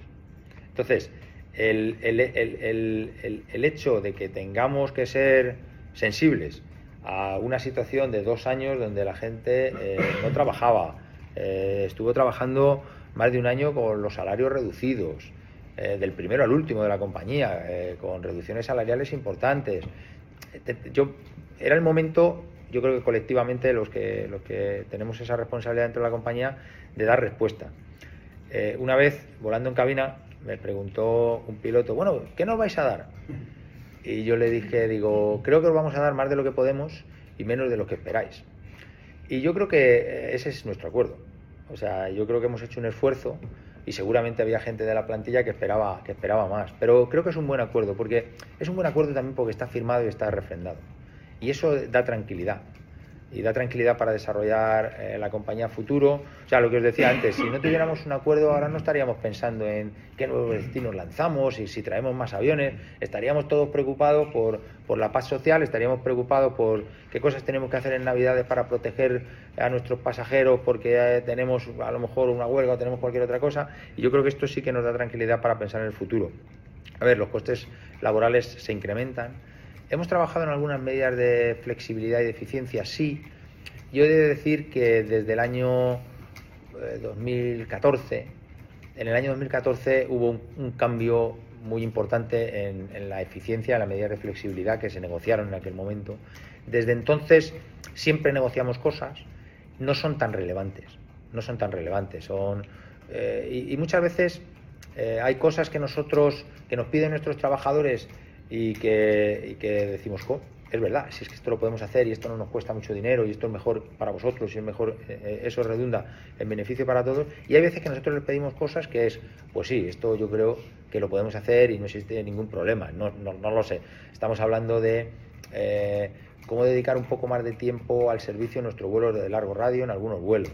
Speaker 1: Entonces, el, hecho de que tengamos que ser sensibles a una situación de dos años donde la gente eh, no trabajaba, eh, estuvo trabajando más de un año con los salarios reducidos, eh, del primero al último de la compañía, con reducciones salariales importantes. Yo, era el momento, yo creo que colectivamente los que, los que tenemos esa responsabilidad dentro de la compañía, de dar respuesta. Una vez, volando en cabina, me preguntó un piloto, bueno, ¿qué nos vais a dar? Y yo le dije, digo, creo que os vamos a dar más de lo que podemos y menos de lo que esperáis. Y yo creo que ese es nuestro acuerdo. O sea, yo creo que hemos hecho un esfuerzo y seguramente había gente de la plantilla que esperaba, que esperaba más. Pero creo que es un buen acuerdo, porque es un buen acuerdo también porque está firmado y está refrendado. Y eso da tranquilidad y da tranquilidad para desarrollar eh, la compañía futuro. O sea, lo que os decía antes, si no tuviéramos un acuerdo, ahora no estaríamos pensando en qué nuevos destinos lanzamos y si traemos más aviones. Estaríamos todos preocupados por, por la paz social, estaríamos preocupados por qué cosas tenemos que hacer en Navidades para proteger a nuestros pasajeros porque eh, tenemos a lo mejor una huelga o tenemos cualquier otra cosa. Y yo creo que esto sí que nos da tranquilidad para pensar en el futuro. A ver, los costes laborales se incrementan Hemos trabajado en algunas medidas de flexibilidad y de eficiencia, sí. Yo he de decir que desde el año 2014, eh, en el año 2014 hubo un, cambio muy importante en, la eficiencia, en las medidas de flexibilidad que se negociaron en aquel momento. Desde entonces siempre negociamos cosas, no son tan relevantes, no son tan relevantes, son eh, y, muchas veces eh, hay cosas que nosotros, que nos piden nuestros trabajadores y que, decimos, es verdad, si es que esto lo podemos hacer y esto no nos cuesta mucho dinero y esto es mejor para vosotros y es mejor, eh, eh, eso redunda en beneficio para todos. Y hay veces que nosotros les pedimos cosas que es, pues sí, esto yo creo que lo podemos hacer y no existe ningún problema, no, no, lo sé. Estamos hablando de eh, cómo dedicar un poco más de tiempo al servicio en nuestros vuelos de largo radio, en algunos vuelos.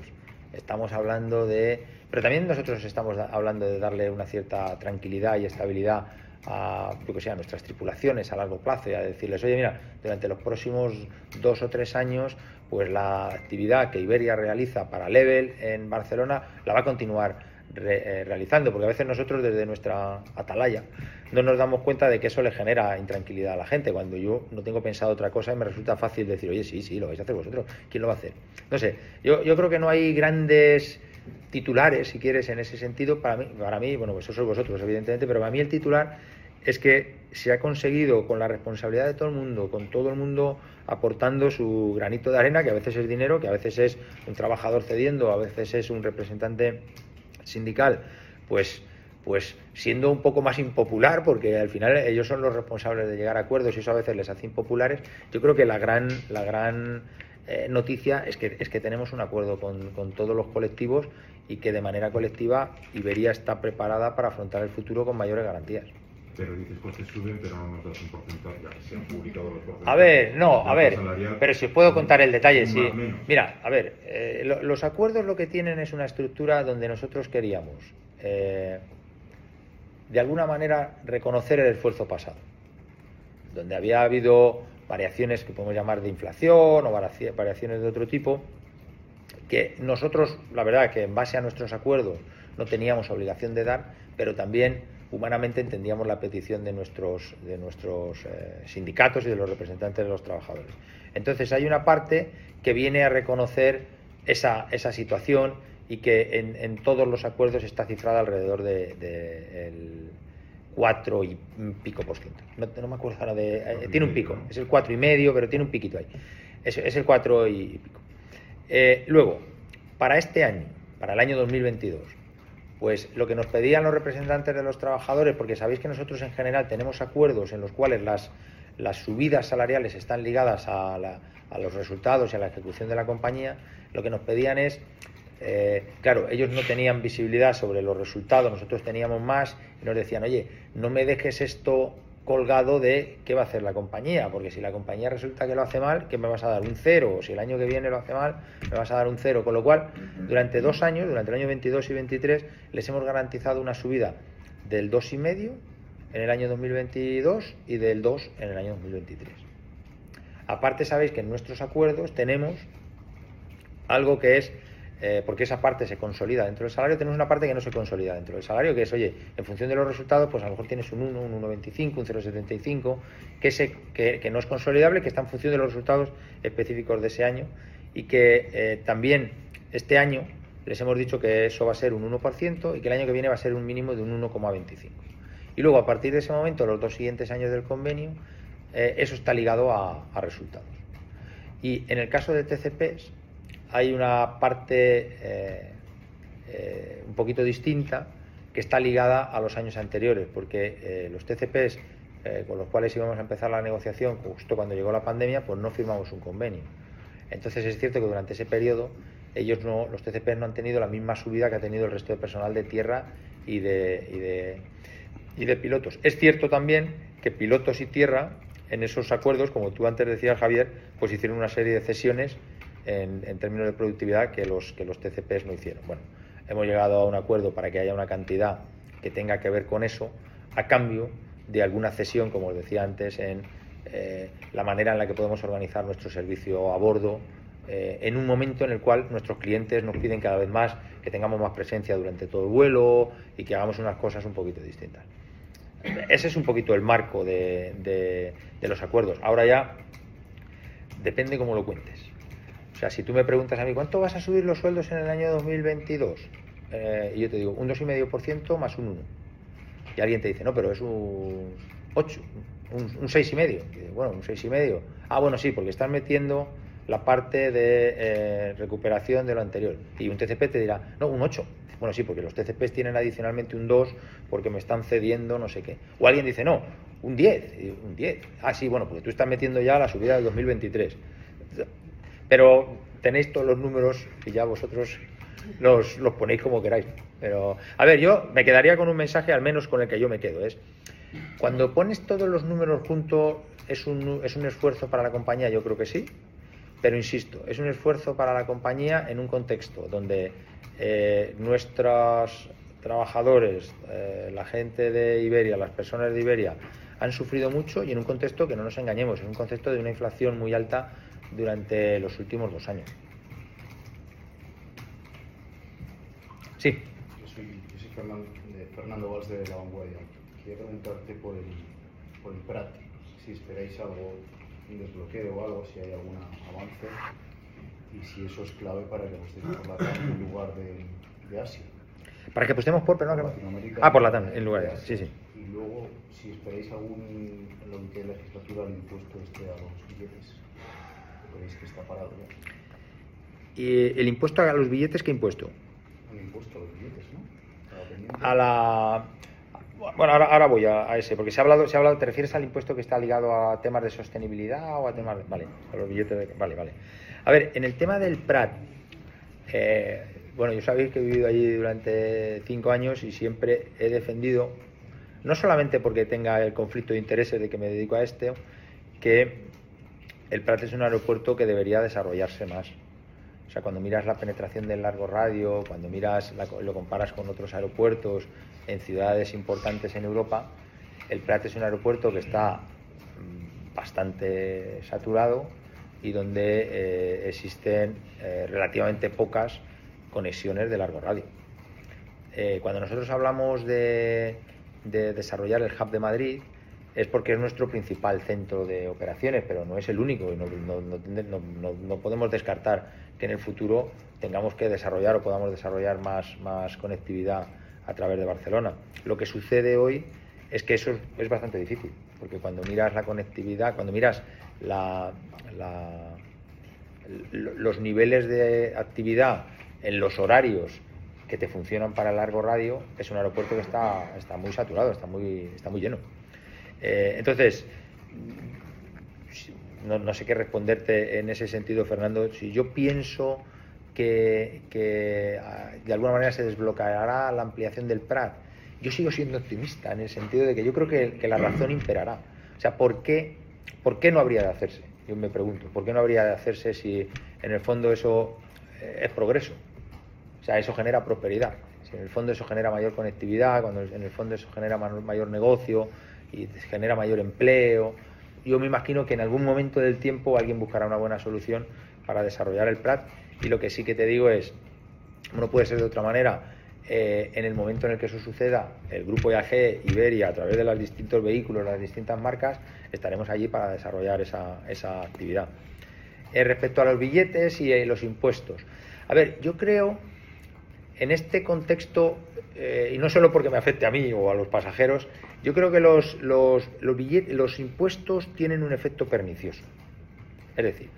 Speaker 1: Estamos hablando de... Pero también nosotros estamos hablando de darle una cierta tranquilidad y estabilidad a, que sea, nuestras tripulaciones a largo plazo y a decirles, oye, mira, durante los próximos dos o tres años, pues la actividad que Iberia realiza para Level en Barcelona la va a continuar eh, realizando, porque a veces nosotros desde nuestra atalaya no nos damos cuenta de que eso le genera intranquilidad a la gente, cuando yo no tengo pensado otra cosa y me resulta fácil decir, oye, sí, sí, lo vais a hacer vosotros, ¿quién lo va a hacer? No sé, yo, yo creo que no hay grandes titulares, si quieres, en ese sentido, para mí, para mí, bueno, pues eso sois vosotros, evidentemente, pero para mí el titular es que se ha conseguido con la responsabilidad de todo el mundo, con todo el mundo aportando su granito de arena, que a veces es dinero, que a veces es un trabajador cediendo, a veces es un representante sindical, pues pues siendo un poco más impopular, porque al final ellos son los responsables de llegar a acuerdos y eso a veces les hace impopulares, yo creo que la gran, la gran eh, noticia es que, es que tenemos un acuerdo con, con todos los colectivos y que de manera colectiva Iberia está preparada para afrontar el futuro con mayores garantías.
Speaker 6: Pero dices costes suben, pero no nos das un porcentaje, se han publicado los porcentajes.
Speaker 1: A ver, no, a ver, pero si os puedo contar el detalle, sí. Mira, a ver, eh, los acuerdos lo que tienen es una estructura donde nosotros queríamos, eh, de alguna manera, reconocer el esfuerzo pasado, donde había habido variaciones que podemos llamar de inflación o variaciones de otro tipo, que nosotros, la verdad, que en base a nuestros acuerdos no teníamos obligación de dar, pero también humanamente entendíamos la petición de nuestros, de nuestros eh, sindicatos y de los representantes de los trabajadores. Entonces hay una parte que viene a reconocer esa, esa situación y que en, todos los acuerdos está cifrada alrededor del de, 4 y pico por ciento. No, me acuerdo ahora de... Eh, tiene un pico, es el 4 y medio, pero tiene un piquito ahí. Es, es el 4 y pico. Eh, luego, para este año, para el año 2022, pues lo que nos pedían los representantes de los trabajadores, porque sabéis que nosotros en general tenemos acuerdos en los cuales las, las subidas salariales están ligadas a, los resultados y a la ejecución de la compañía, lo que nos pedían es, eh, claro, ellos no tenían visibilidad sobre los resultados, nosotros teníamos más, y nos decían, oye, no me dejes esto colgado de qué va a hacer la compañía, porque si la compañía resulta que lo hace mal, ¿qué me vas a dar? Un cero, o si el año que viene lo hace mal, me vas a dar un cero, con lo cual, durante dos años, durante el año 22 y 23, les hemos garantizado una subida del 2,5 en el año 2022 y del 2 en el año 2023. Aparte, sabéis que en nuestros acuerdos tenemos algo que es eh, porque esa parte se consolida dentro del salario, tenemos una parte que no se consolida dentro del salario, que es, oye, en función de los resultados, pues a lo mejor tienes un 1, un 1,25, un 0,75, que, que, no es consolidable, que está en función de los resultados específicos de ese año y que eh, también este año les hemos dicho que eso va a ser un 1% y que el año que viene va a ser un mínimo de un 1,25. Y luego, a partir de ese momento, los dos siguientes años del convenio, eh, eso está ligado a, a resultados. Y en el caso de TCPs, hay una parte eh, eh, un poquito distinta que está ligada a los años anteriores, porque eh, los TCPs con los cuales íbamos a empezar la negociación justo cuando llegó la pandemia, pues no firmamos un convenio. Entonces es cierto que durante ese periodo ellos no, los TCPs no han tenido la misma subida que ha tenido el resto de personal de tierra y de, y de, y de pilotos. Es cierto también que pilotos y tierra en esos acuerdos, como tú antes decías, Javier, pues hicieron una serie de cesiones en, términos de productividad que los, que los TCPs no hicieron. Bueno, hemos llegado a un acuerdo para que haya una cantidad que tenga que ver con eso, a cambio de alguna cesión, como os decía antes, en eh, la manera en la que podemos organizar nuestro servicio a bordo, eh, en un momento en el cual nuestros clientes nos piden cada vez más que tengamos más presencia durante todo el vuelo y que hagamos unas cosas un poquito distintas. Ese es un poquito el marco de, los acuerdos. Ahora ya depende cómo lo cuentes. Sea, si tú me preguntas a mí, ¿cuánto vas a subir los sueldos en el año 2022? Eh, y yo te digo, un 2,5% más un 1. Y alguien te dice, no, pero es un 8, un, un 6,5. Bueno, un 6,5. Ah, bueno, sí, porque están metiendo la parte de eh, recuperación de lo anterior. Y un TCP te dirá, no, un 8. Bueno, sí, porque los TCPs tienen adicionalmente un 2 porque me están cediendo no sé qué. O alguien dice, no, un 10. Un 10. Ah, sí, bueno, porque tú estás metiendo ya la subida del 2023. Pero tenéis todos los números y ya vosotros los, los ponéis como queráis. Pero, a ver, yo me quedaría con un mensaje, al menos con el que yo me quedo. Es, cuando pones todos los números juntos, ¿es un, ¿es un esfuerzo para la compañía? Yo creo que sí. Pero insisto, es un esfuerzo para la compañía en un contexto donde eh, nuestros trabajadores, eh, la gente de Iberia, las personas de Iberia, han sufrido mucho y en un contexto que no nos engañemos, en un contexto de una inflación muy alta durante los últimos dos años. Sí.
Speaker 7: Yo soy, Fernando, Fernando Valls de La Vanguardia. Quería preguntarte por el, por el PRAT, si esperáis algo un desbloqueo o algo, si hay algún avance y si eso es clave para que apostemos por la TAM en lugar de, de Asia.
Speaker 1: Para que apostemos por, perdón, Latinoamérica. Ah, por la TAM, en lugar de Asia, sí, sí.
Speaker 7: Y luego, si esperáis algún, lo que legislatura, el impuesto este a los billetes, veis que está parado ya.
Speaker 1: ¿Y el impuesto a los billetes qué impuesto?
Speaker 7: El impuesto a los billetes, ¿no?
Speaker 1: A la bueno, ahora, voy a, ese, porque se ha hablado, se ha hablado, ¿te refieres al impuesto que está ligado a temas de sostenibilidad o a temas, vale, a los billetes de, vale, vale. A ver, en el tema del Prat, eh, bueno, yo sabéis que he vivido allí durante cinco años y siempre he defendido, no solamente porque tenga el conflicto de intereses de que me dedico a este, que el Prat es un aeropuerto que debería desarrollarse más. O sea, cuando miras la penetración del largo radio, cuando miras, lo comparas con otros aeropuertos en ciudades importantes en Europa, el Prat es un aeropuerto que está mm, bastante saturado y donde eh, existen eh, relativamente pocas conexiones de largo radio. Eh, cuando nosotros hablamos de, desarrollar el hub de Madrid, es porque es nuestro principal centro de operaciones, pero no es el único y no, podemos descartar que en el futuro tengamos que desarrollar o podamos desarrollar más, más conectividad a través de Barcelona. Lo que sucede hoy es que eso es bastante difícil, porque cuando miras la conectividad, cuando miras la, los niveles de actividad en los horarios que te funcionan para largo radio, es un aeropuerto que está, está muy saturado, está muy, está muy lleno. Eh, entonces, no, no, sé qué responderte en ese sentido, Fernando. Si yo pienso que, ah, de alguna manera se desbloqueará la ampliación del Prat. Yo sigo siendo optimista en el sentido de que yo creo que, la razón imperará. O sea, ¿por qué, ¿por qué no habría de hacerse? Yo me pregunto, ¿por qué no habría de hacerse si en el fondo eso eh, es progreso? O sea, eso genera prosperidad. Si en el fondo eso genera mayor conectividad, cuando en el fondo eso genera mayor negocio y genera mayor empleo. Yo me imagino que en algún momento del tiempo alguien buscará una buena solución para desarrollar el Prat y lo que sí que te digo es, no puede ser de otra manera, eh, en el momento en el que eso suceda, el grupo IAG, Iberia, a través de los distintos vehículos, las distintas marcas, estaremos allí para desarrollar esa, actividad. Eh, respecto a los billetes y eh, los impuestos, a ver, yo creo, en este contexto, y no solo porque me afecte a mí o a los pasajeros, yo creo que los, los, los, billetes, los impuestos tienen un efecto pernicioso. Es decir,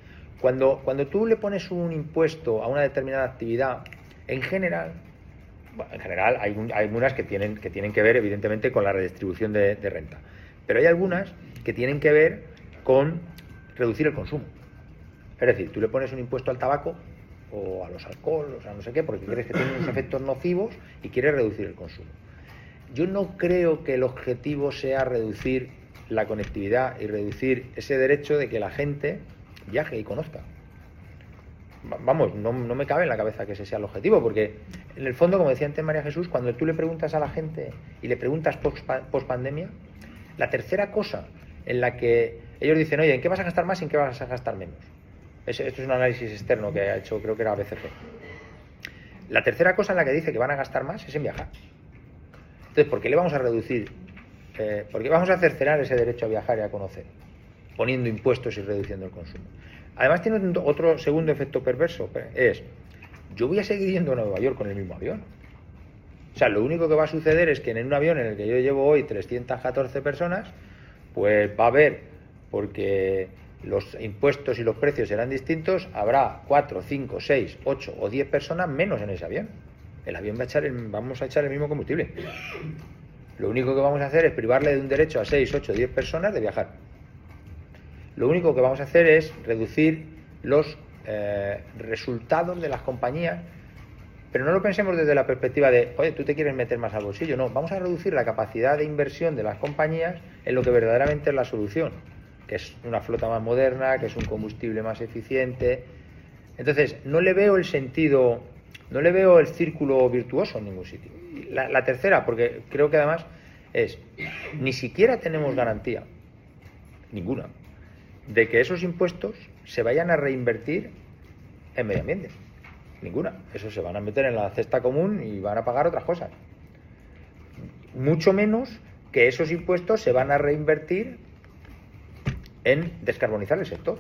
Speaker 1: cuando, cuando tú le pones un impuesto a una determinada actividad, en general, en general hay, algunas que tienen, que tienen que ver evidentemente con la redistribución de, renta, pero hay algunas que tienen que ver con reducir el consumo. Es decir, tú le pones un impuesto al tabaco o a los alcoholes, o a no sé qué, porque crees que tiene unos efectos nocivos y quieres reducir el consumo. Yo no creo que el objetivo sea reducir la conectividad y reducir ese derecho de que la gente viaje y conozca. Vamos, no, me cabe en la cabeza que ese sea el objetivo, porque en el fondo, como decía antes María Jesús, cuando tú le preguntas a la gente y le preguntas post pandemia, la tercera cosa en la que ellos dicen, oye, ¿en qué vas a gastar más y en qué vas a gastar menos? Esto es un análisis externo que ha hecho, creo que era BCG. La tercera cosa en la que dice que van a gastar más es en viajar. Entonces, ¿por qué le vamos a reducir? Eh, ¿Por qué vamos a cercenar ese derecho a viajar y a conocer? Poniendo impuestos y reduciendo el consumo. Además, tiene otro segundo efecto perverso: es, yo voy a seguir yendo a Nueva York con el mismo avión. O sea, lo único que va a suceder es que en un avión en el que yo llevo hoy 314 personas, pues va a haber, porque los impuestos y los precios serán distintos, habrá 4, 5, 6, 8 o 10 personas menos en ese avión. El avión va a echar vamos a echar el mismo combustible. Lo único que vamos a hacer es privarle de un derecho a 6, 8, 10 personas de viajar. Lo único que vamos a hacer es reducir los eh, resultados de las compañías, pero no lo pensemos desde la perspectiva de, oye, tú te quieres meter más al bolsillo. No, vamos a reducir la capacidad de inversión de las compañías en lo que verdaderamente es la solución, que es una flota más moderna, que es un combustible más eficiente. Entonces, no le veo el sentido no le veo el círculo virtuoso en ningún sitio. La, tercera, porque creo que además es, ni siquiera tenemos garantía, ninguna, de que esos impuestos se vayan a reinvertir en medio ambiente. Ninguna. Eso se van a meter en la cesta común y van a pagar otras cosas. Mucho menos que esos impuestos se van a reinvertir en descarbonizar el sector.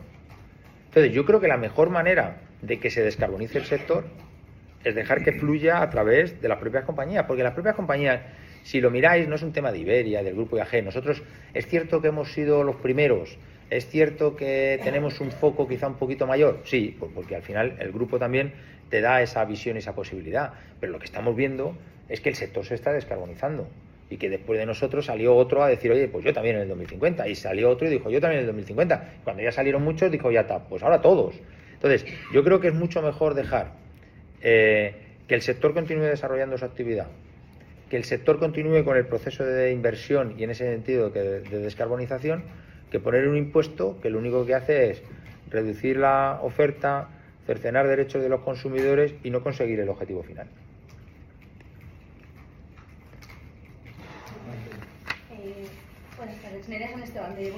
Speaker 1: Entonces, yo creo que la mejor manera de que se descarbonice el sector es dejar que fluya a través de las propias compañías, porque las propias compañías, si lo miráis, no es un tema de Iberia, del grupo IAG. Nosotros es cierto que hemos sido los primeros, es cierto que tenemos un foco quizá un poquito mayor, sí, porque al final el grupo también te da esa visión, esa posibilidad, pero lo que estamos viendo es que el sector se está descarbonizando y que después de nosotros salió otro a decir, oye, pues yo también en el 2050, y salió otro y dijo, yo también en el 2050. Cuando ya salieron muchos, dijo, ya está, pues ahora todos. Entonces, yo creo que es mucho mejor dejar eh, que el sector continúe desarrollando su actividad, que el sector continúe con el proceso de inversión y en ese sentido de, descarbonización, que poner un impuesto que lo único que hace es reducir la oferta, cercenar derechos de los consumidores y no conseguir el objetivo final.
Speaker 8: Eh, buenas tardes, Nerea Esteban de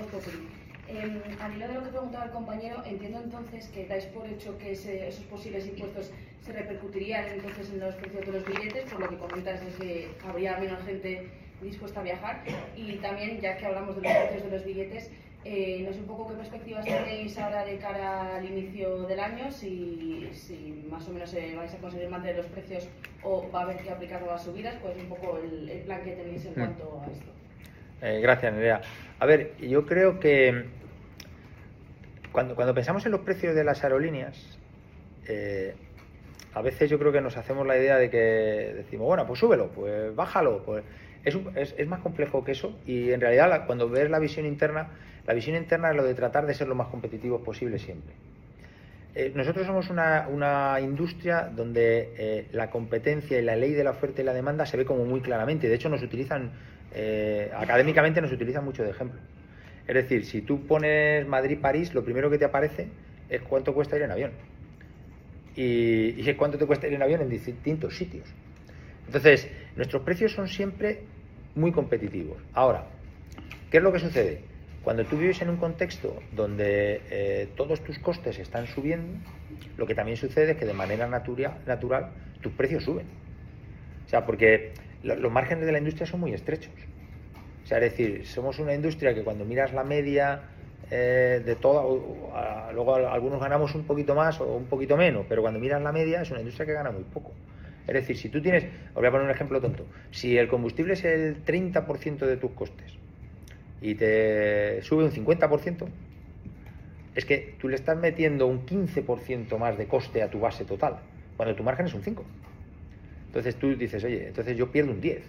Speaker 8: eh, al hilo de lo que preguntaba el compañero, entiendo entonces que dais por hecho que esos posibles impuestos se repercutirían entonces en los precios de los billetes, por lo que comentas es que habría menos gente dispuesta a viajar. Y también, ya que hablamos de los precios de los billetes, eh, no sé un poco qué perspectivas tenéis ahora de cara al inicio del año, si, más o menos eh, vais a conseguir mantener los precios o va a haber que aplicar nuevas subidas, pues un poco el, plan que tenéis en hmm. cuanto a esto.
Speaker 1: Eh, gracias, Nerea. A ver, yo creo que cuando, cuando pensamos en los precios de las aerolíneas, eh, a veces yo creo que nos hacemos la idea de que decimos, bueno, pues súbelo, pues bájalo. Pues es, es, más complejo que eso y en realidad cuando ves la visión interna, la visión interna es lo de tratar de ser lo más competitivos posible siempre. Eh, nosotros somos una, una industria donde la competencia y la ley de la oferta y la demanda se ve como muy claramente. De hecho, nos utilizan eh, académicamente nos utilizan mucho de ejemplo. Es decir, si tú pones Madrid-París, lo primero que te aparece es cuánto cuesta ir en avión. Y, cuánto te cuesta ir en avión en distintos sitios. Entonces, nuestros precios son siempre muy competitivos. Ahora, ¿qué es lo que sucede? Cuando tú vives en un contexto donde eh, todos tus costes están subiendo, lo que también sucede es que de manera natural tus precios suben. O sea, porque los márgenes de la industria son muy estrechos. O sea, es decir, somos una industria que cuando miras la media eh, de todo, luego algunos ganamos un poquito más o un poquito menos, pero cuando miras la media es una industria que gana muy poco. Es decir, si tú tienes, os voy a poner un ejemplo tonto, si el combustible es el 30% de tus costes y te sube un 50%, es que tú le estás metiendo un 15% más de coste a tu base total, cuando tu margen es un 5%. Entonces tú dices, oye, entonces yo pierdo un 10.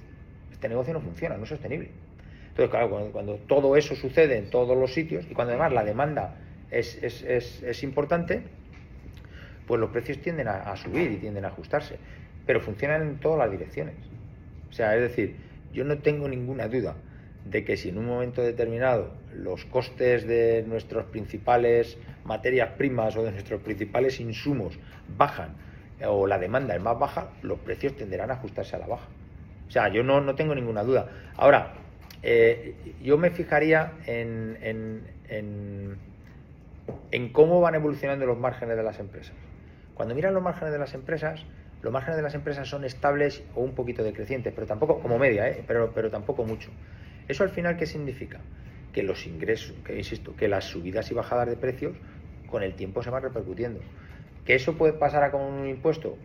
Speaker 1: Este negocio no funciona, no es sostenible. Entonces, claro, cuando, todo eso sucede en todos los sitios y cuando además la demanda es, importante, pues los precios tienden a, subir y tienden a ajustarse. Pero funcionan en todas las direcciones. O sea, es decir, yo no tengo ninguna duda de que si en un momento determinado los costes de nuestras principales materias primas o de nuestros principales insumos bajan o la demanda es más baja, los precios tenderán a ajustarse a la baja. O sea, yo no, no tengo ninguna duda. Ahora, eh, yo me fijaría en, en, en, cómo van evolucionando los márgenes de las empresas. Cuando miran los márgenes de las empresas, los márgenes de las empresas son estables o un poquito decrecientes, pero tampoco como media, ¿eh? pero, pero tampoco mucho. ¿Eso al final qué significa? Que los ingresos, que insisto, que las subidas y bajadas de precios con el tiempo se van repercutiendo. ¿Que eso puede pasar a como un impuesto?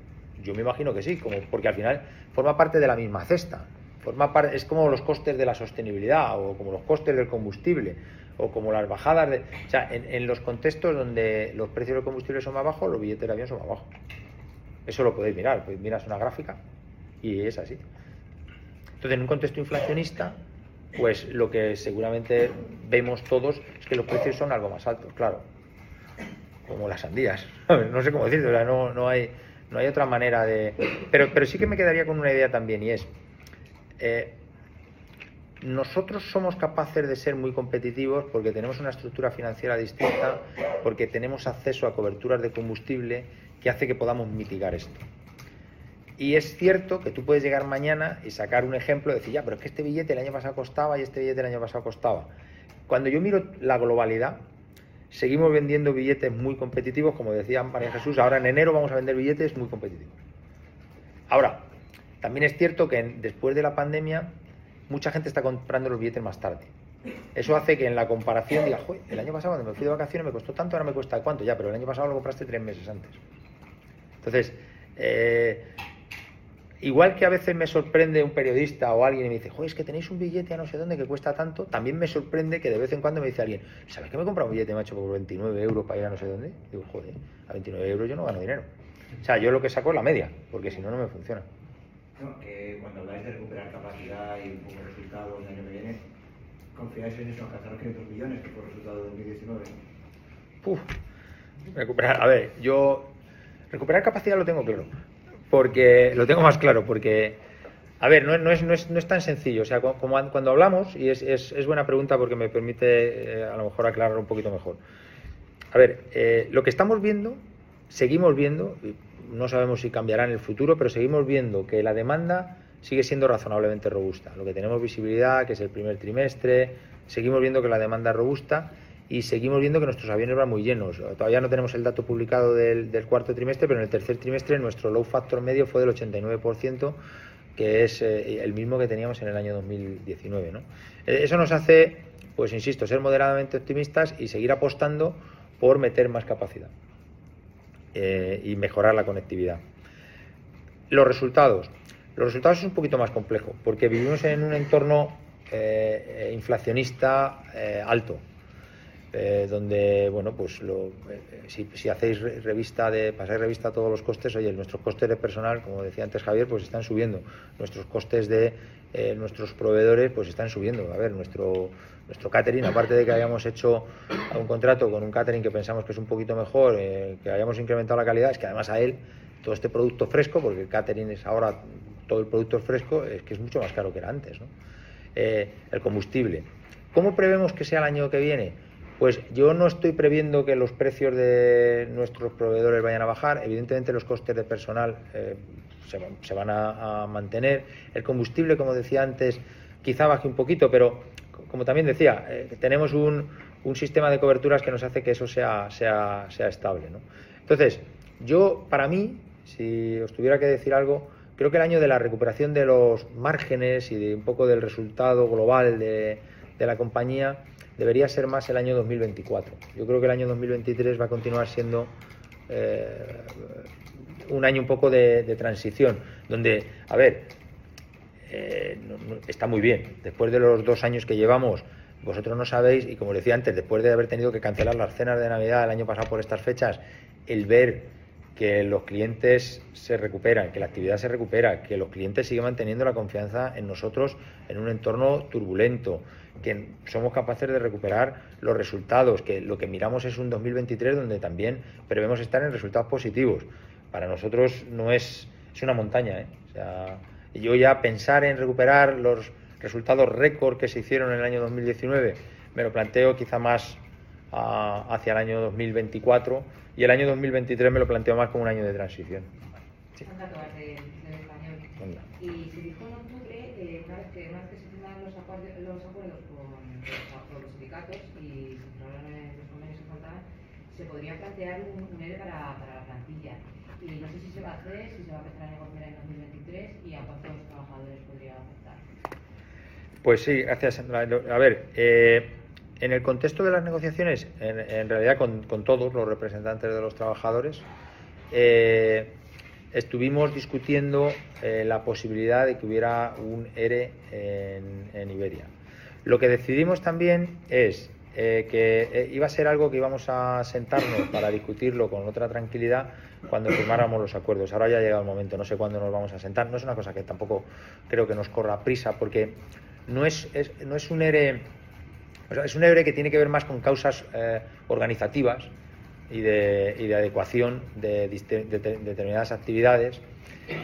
Speaker 1: Yo me imagino que sí, como, porque al final forma parte de la misma cesta. Forma parte, es como los costes de la sostenibilidad o como los costes del combustible o como las bajadas de... O sea, en, los contextos donde los precios del combustible son más bajos, los billetes de avión son más bajos. Eso lo podéis mirar, pues miras una gráfica y es así. Entonces, en un contexto inflacionista, pues lo que seguramente vemos todos es que los precios son algo más altos, claro, como las sandías, no sé cómo decirlo, no, no, hay, no hay otra manera de... Pero, pero sí que me quedaría con una idea también y es, eh, nosotros somos capaces de ser muy competitivos porque tenemos una estructura financiera distinta, porque tenemos acceso a coberturas de combustible que hace que podamos mitigar esto. Y es cierto que tú puedes llegar mañana y sacar un ejemplo y decir, ya, pero es que este billete el año pasado costaba y este billete el año pasado costaba. Cuando yo miro la globalidad, seguimos vendiendo billetes muy competitivos, como decía María Jesús, ahora en enero vamos a vender billetes muy competitivos. Ahora, también es cierto que después de la pandemia, mucha gente está comprando los billetes más tarde. Eso hace que en la comparación diga, el año pasado cuando me fui de vacaciones me costó tanto, ahora me cuesta cuánto, ya, pero el año pasado lo compraste tres meses antes. Entonces, eh, Igual que a veces me sorprende un periodista o alguien y me dice, joder, es que tenéis un billete a no sé dónde que cuesta tanto, también me sorprende que de vez en cuando me dice alguien, ¿sabes que me he comprado un billete, macho, por 29 euros para ir a no sé dónde? Digo, joder, a 29 euros yo no gano dinero. O sea, yo lo que saco es la media, porque si no, no me funciona.
Speaker 9: No, que cuando habláis de recuperar capacidad y un poco resultados del año que viene, ¿confiáis en eso, alcanzar los 500 millones que fue el resultado de 2019?
Speaker 1: Uf, recuperar, a ver, yo recuperar capacidad lo tengo claro porque lo tengo más claro, porque, a ver, no, es, no, es, no es, tan sencillo. O sea, como, cuando hablamos, y es, es, buena pregunta porque me permite eh, a lo mejor aclarar un poquito mejor. A ver, eh, lo que estamos viendo, seguimos viendo, no sabemos si cambiará en el futuro, pero seguimos viendo que la demanda sigue siendo razonablemente robusta. Lo que tenemos visibilidad, que es el primer trimestre, seguimos viendo que la demanda es robusta y seguimos viendo que nuestros aviones van muy llenos. Todavía no tenemos el dato publicado del, cuarto trimestre, pero en el tercer trimestre nuestro low factor medio fue del 89%, que es eh, el mismo que teníamos en el año 2019. Eh, eso nos hace, pues insisto, ser moderadamente optimistas y seguir apostando por meter más capacidad eh, y mejorar la conectividad. Los resultados. Los resultados es un poquito más complejo, porque vivimos en un entorno inflacionista alto. Eh, donde, bueno, pues lo, eh, si, hacéis revista de, pasáis revista a todos los costes, oye, nuestros costes de personal, como decía antes Javier, pues están subiendo. Nuestros costes de eh, nuestros proveedores, pues están subiendo. A ver, nuestro, nuestro catering, aparte de que hayamos hecho un contrato con un catering que pensamos que es un poquito mejor, que hayamos incrementado la calidad, es que además a él todo este producto fresco, porque el catering es ahora todo el producto fresco, es que es mucho más caro que era antes. el combustible. ¿Cómo prevemos que sea el año que viene? Pues yo no estoy previendo que los precios de nuestros proveedores vayan a bajar. Evidentemente los costes de personal eh, se, van a, mantener. El combustible, como decía antes, quizá baje un poquito, pero como también decía, eh, tenemos un, sistema de coberturas que nos hace que eso sea, estable. Entonces, yo, para mí, si os tuviera que decir algo, creo que el año de la recuperación de los márgenes y de un poco del resultado global de la compañía debería ser más el año 2024. Yo creo que el año 2023 va a continuar siendo eh, un año un poco de, transición, donde, a ver, eh, está muy bien. Después de los dos años que llevamos, vosotros no sabéis, y como decía antes, después de haber tenido que cancelar las cenas de Navidad el año pasado por estas fechas, el ver que los clientes se recuperan, que la actividad se recupera, que los clientes siguen manteniendo la confianza en nosotros en un entorno turbulento, que somos capaces de recuperar los resultados, que lo que miramos es un 2023 donde también prevemos estar en resultados positivos. Para nosotros no es, es una montaña. ¿eh? O sea, yo ya pensar en recuperar los, resultados récord que se hicieron en el año 2019, me lo planteo quizá más ah, hacia el año 2024 y el año 2023 me lo planteo más como un año de transición.
Speaker 10: Sí. Y se dijo en octubre, eh, una, vez que, una vez que se firmaron los acuerdos, los acuerdos con, con, los sindicatos y se firmaron los convenios que faltaban, se podría plantear un, ERE para, para, la plantilla. Y no sé si se va a hacer, si se va a empezar a negociar en 2023 y a cuántos trabajadores podría afectar.
Speaker 1: Pues sí, gracias. A ver, eh, en el contexto de las negociaciones, en, realidad con, todos los representantes de los trabajadores, eh, estuvimos discutiendo eh, la posibilidad de que hubiera un ERE en Iberia. Lo que decidimos también es eh, que eh, iba a ser algo que íbamos a sentarnos para discutirlo con otra tranquilidad cuando firmáramos los acuerdos. Ahora ya ha llegado el momento, no sé cuándo nos vamos a sentar. No es una cosa que tampoco creo que nos corra prisa, porque no es, no es un ERE, es un ERE que tiene que ver más con causas eh, organizativas y de, adecuación de, de, de, determinadas actividades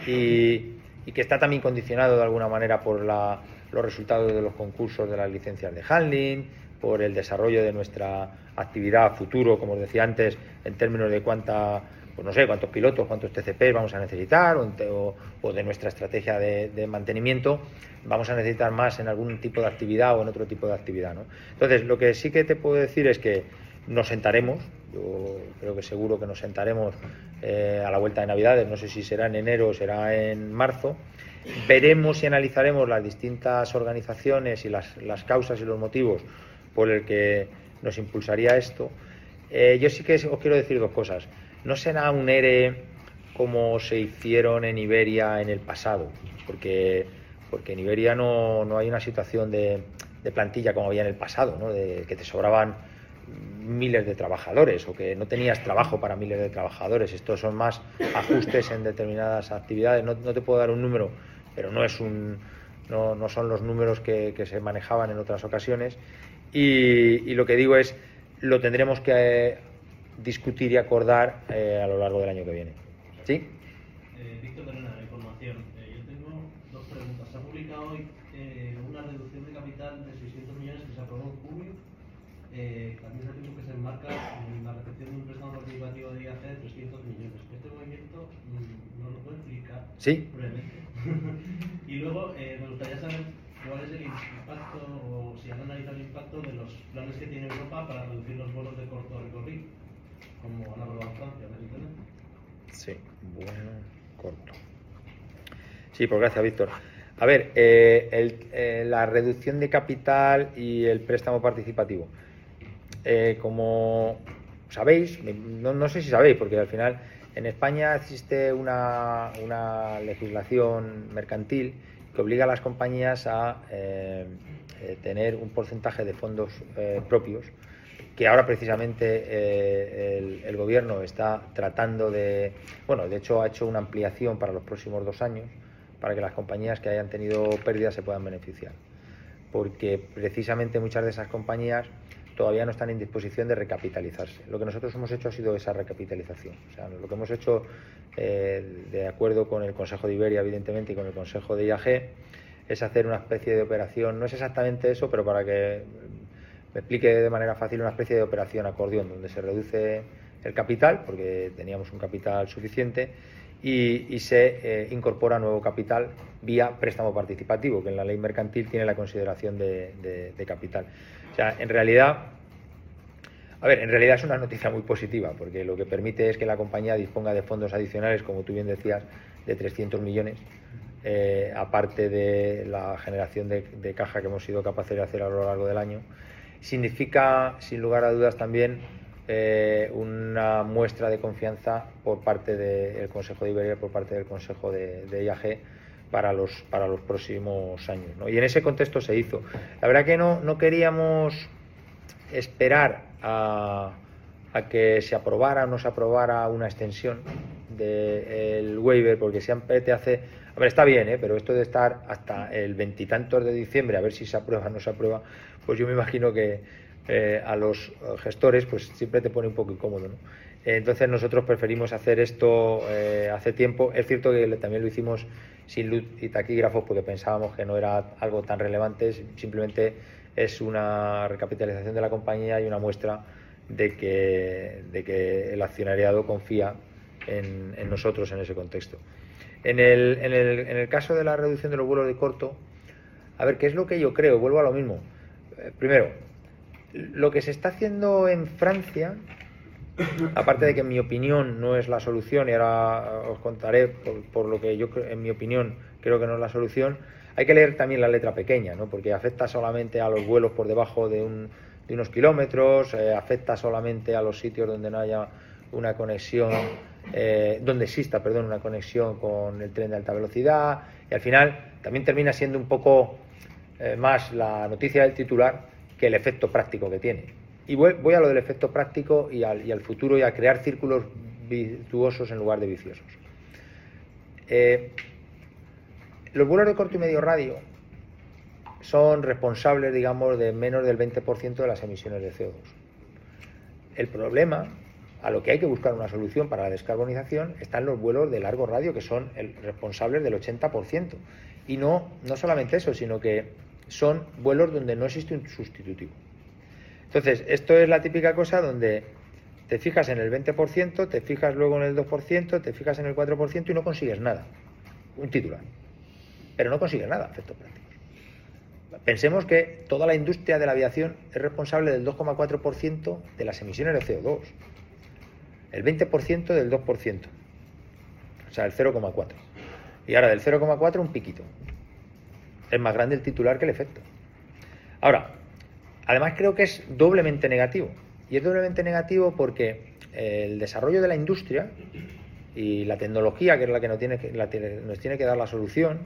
Speaker 1: y, y, que está también condicionado de alguna manera por la, los resultados de los concursos de las licencias de handling, por el desarrollo de nuestra actividad futuro, como os decía antes, en términos de cuánta, pues no sé, cuántos pilotos, cuántos TCPs vamos a necesitar, o, de nuestra estrategia de, mantenimiento, vamos a necesitar más en algún tipo de actividad o en otro tipo de actividad. ¿no? Entonces, lo que sí que te puedo decir es que nos sentaremos, yo creo que seguro que nos sentaremos eh, a la vuelta de Navidades, no sé si será en enero o será en marzo, veremos y analizaremos las distintas organizaciones y las causas y los motivos por el que nos impulsaría esto. Eh, yo sí que os quiero decir dos cosas. No será un ERE como se hicieron en Iberia en el pasado, porque, porque en Iberia no, no hay una situación de, de, plantilla como había en el pasado, ¿no? de que te sobraban miles de trabajadores o que no tenías trabajo para miles de trabajadores. Estos son más ajustes en determinadas actividades. No, no te puedo dar un número, pero no es un no, no son los números que, que, se manejaban en otras ocasiones. Y, y, lo que digo es, lo tendremos que eh, discutir y acordar eh, a lo largo del año que viene. ¿Sí?
Speaker 11: Eh, Víctor Perena, la información. yo tengo dos preguntas. Se ha publicado hoy una reducción de capital de 600 millones que se aprobó en junio eh, también se ha dicho que se enmarca en la recepción de un préstamo participativo de IAC de 300 millones. ¿Este movimiento mmm, nos lo puede explicar
Speaker 1: sí.
Speaker 11: brevemente? y luego eh, me gustaría saber cuál es el impacto o si han analizado el impacto de los planes que tiene Europa para reducir los vuelos de corto recorrido, como han aprobado en Francia, básicamente.
Speaker 1: Sí, bueno, corto. Sí, pues gracias, Víctor. A ver, eh, el, eh, la reducción de capital y el préstamo participativo. Eh, como sabéis, no, no, sé si sabéis, porque al final en España existe una, una legislación mercantil que obliga a las compañías a eh, eh, tener un porcentaje de fondos propios, que ahora precisamente el, el, gobierno está tratando de, bueno, de hecho ha hecho una ampliación para los próximos dos años, para que las compañías que hayan tenido pérdidas se puedan beneficiar. Porque precisamente muchas de esas compañías todavía no están en disposición de recapitalizarse. Lo que nosotros hemos hecho ha sido esa recapitalización. O sea, lo que hemos hecho, eh, de acuerdo con el Consejo de Iberia, evidentemente, y con el Consejo de IAG, es hacer una especie de operación, no es exactamente eso, pero para que me explique de manera fácil, una especie de operación acordeón, donde se reduce el capital, porque teníamos un capital suficiente, y, se eh, incorpora nuevo capital vía préstamo participativo, que en la ley mercantil tiene la consideración de, capital. O sea, en realidad, a ver, en realidad es una noticia muy positiva, porque lo que permite es que la compañía disponga de fondos adicionales, como tú bien decías, de 300 millones, eh, aparte de la generación de, caja que hemos sido capaces de hacer a lo largo del año. Significa, sin lugar a dudas, también eh, una muestra de confianza por parte del Consejo de Iberia, por parte del Consejo de, de IAG, para los, para los próximos años. ¿no? Y en ese contexto se hizo. La verdad que no, no queríamos esperar a, a, que se aprobara o no se aprobara una extensión del de waiver, porque siempre te hace... Ver, está bien, ¿eh? pero esto de estar hasta el veintitantos de diciembre a ver si se aprueba o no se aprueba, pues yo me imagino que, eh, a los gestores, pues siempre te pone un poco incómodo. ¿no? Entonces nosotros preferimos hacer esto eh, hace tiempo. Es cierto que también lo hicimos sin luz y taquígrafos porque pensábamos que no era algo tan relevante, simplemente es una recapitalización de la compañía y una muestra de que el accionariado confía en, nosotros en ese contexto. En el, en, el, en el, caso de la reducción de los vuelos de corto, a ver, ¿qué es lo que yo creo? Vuelvo a lo mismo. Eh, primero, lo que se está haciendo en Francia, aparte de que en mi opinión no es la solución, y ahora os contaré por, lo que yo, en mi opinión, creo que no es la solución, hay que leer también la letra pequeña, ¿no? porque afecta solamente a los vuelos por debajo de, un, de unos kilómetros, eh, afecta solamente a los sitios donde no haya una conexión eh, donde exista, perdón, una conexión con el tren de alta velocidad y al final también termina siendo un poco eh, más la noticia del titular que el efecto práctico que tiene. Y voy, a lo del efecto práctico y al, futuro y a crear círculos virtuosos en lugar de viciosos. Eh, los vuelos de corto y medio radio son responsables, digamos, de menos del 20% de las emisiones de CO2. El problema a lo que hay que buscar una solución para la descarbonización están los vuelos de largo radio, que son responsables del 80%. Y no, no solamente eso, sino que son vuelos donde no existe un sustitutivo. Entonces, esto es la típica cosa donde te fijas en el 20%, te fijas luego en el 2%, te fijas en el 4% y no consigues nada. Un titular. Pero no consigues nada, efectos prácticos. Pensemos que toda la industria de la aviación es responsable del 2,4% de las emisiones de CO2 el 20% del 2%, o sea, el 0,4. Y ahora del 0,4 un piquito. Es más grande el titular que el efecto. Ahora, además creo que es doblemente negativo. Y es doblemente negativo porque el desarrollo de la industria y la tecnología, que es la que nos tiene que, nos tiene que dar la solución,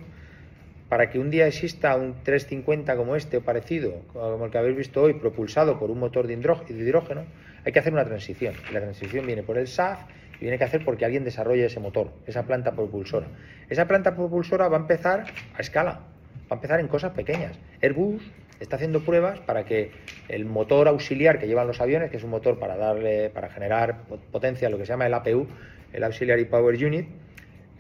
Speaker 1: para que un día exista un 350 como este o parecido, como el que habéis visto hoy, propulsado por un motor de hidrógeno, hay que hacer una transición. La transición viene por el SAF y viene que hacer porque alguien desarrolle ese motor, esa planta propulsora. Esa planta propulsora va a empezar a escala, va a empezar en cosas pequeñas. Airbus está haciendo pruebas para que el motor auxiliar que llevan los aviones, que es un motor para darle, para generar potencia, lo que se llama el APU, el Auxiliary Power Unit,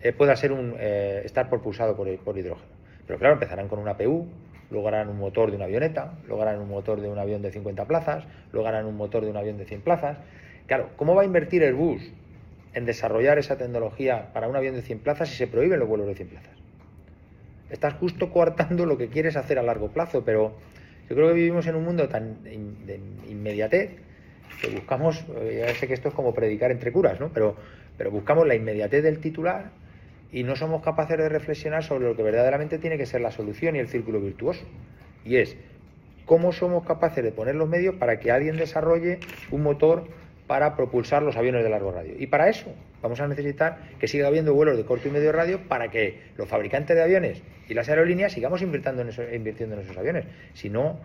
Speaker 1: eh, pueda ser un, eh, estar propulsado por, por hidrógeno. Pero claro, empezarán con un APU, luego harán un motor de una avioneta, luego harán un motor de un avión de 50 plazas, luego harán un motor de un avión de 100 plazas. Claro, ¿cómo va a invertir el bus en desarrollar esa tecnología para un avión de 100 plazas si se prohíben los vuelos de 100 plazas? Estás justo coartando lo que quieres hacer a largo plazo, pero yo creo que vivimos en un mundo tan de inmediatez que buscamos, eh, ya sé que esto es como predicar entre curas, ¿no? Pero, pero buscamos la inmediatez del titular y no somos capaces de reflexionar sobre lo que verdaderamente tiene que ser la solución y el círculo virtuoso. Y es cómo somos capaces de poner los medios para que alguien desarrolle un motor para propulsar los aviones de largo radio. Y para eso vamos a necesitar que siga habiendo vuelos de corto y medio radio para que los fabricantes de aviones y las aerolíneas sigamos invirtiendo en, invirtiendo en esos aviones. Si no,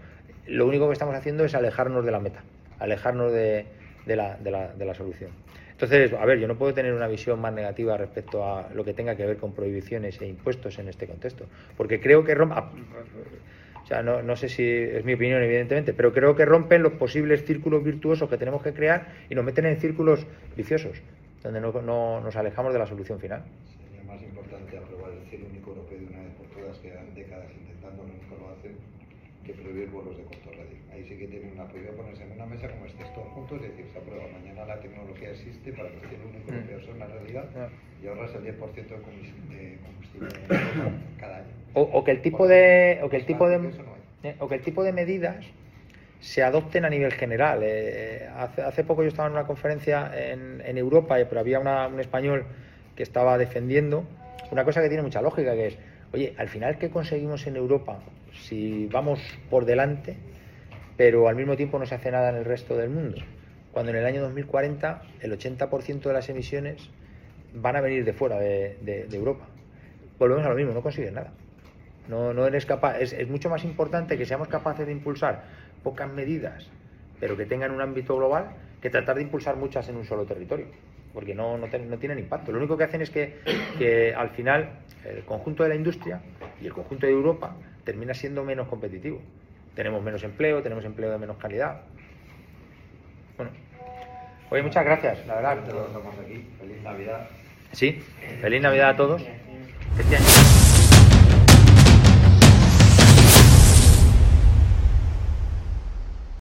Speaker 1: lo único que estamos haciendo es alejarnos de la meta, alejarnos de la solución. Entonces, a ver, yo no puedo tener una visión más negativa respecto a lo que tenga que ver con prohibiciones e impuestos en este contexto, porque creo que rompen, o sea, no, sé si es mi opinión, evidentemente, pero creo que rompen los posibles círculos virtuosos que tenemos que crear y nos meten en círculos viciosos, donde no, nos alejamos de la solución final.
Speaker 12: Sería más importante aprobar el cielo único europeo de una vez por todas, que décadas intentando no lo que prohibir vuelos de sí que tienen una prohibición ponerse en una mesa como estés todos juntos y decir, se aprueba, mañana la tecnología existe para que el cielo único europeo sea una realidad y ahorras el 10% de combustible cada año.
Speaker 1: O, que el tipo de... O que el tipo de eh, o que el tipo de medidas se adopten a nivel general. Eh, hace, hace, poco yo estaba en una conferencia en, en Europa, pero había un español que estaba defendiendo una cosa que tiene mucha lógica, que es, oye, al final, ¿qué conseguimos en Europa si vamos por delante, pero al mismo tiempo no se hace nada en el resto del mundo. Cuando en el año 2040 el 80% de las emisiones van a venir de fuera de, Europa. Volvemos a lo mismo, no consigues nada. No, no eres capaz, es, mucho más importante que seamos capaces de impulsar pocas medidas, pero que tengan un ámbito global, que tratar de impulsar muchas en un solo territorio, porque no, tienen impacto. Lo único que hacen es que, que al final el conjunto de la industria y el conjunto de Europa termina siendo menos competitivo tenemos menos empleo, tenemos empleo de menos calidad. Bueno, oye, muchas gracias, la verdad.
Speaker 12: Todos Estamos aquí. Feliz Navidad.
Speaker 1: Sí, feliz Navidad a todos. Este.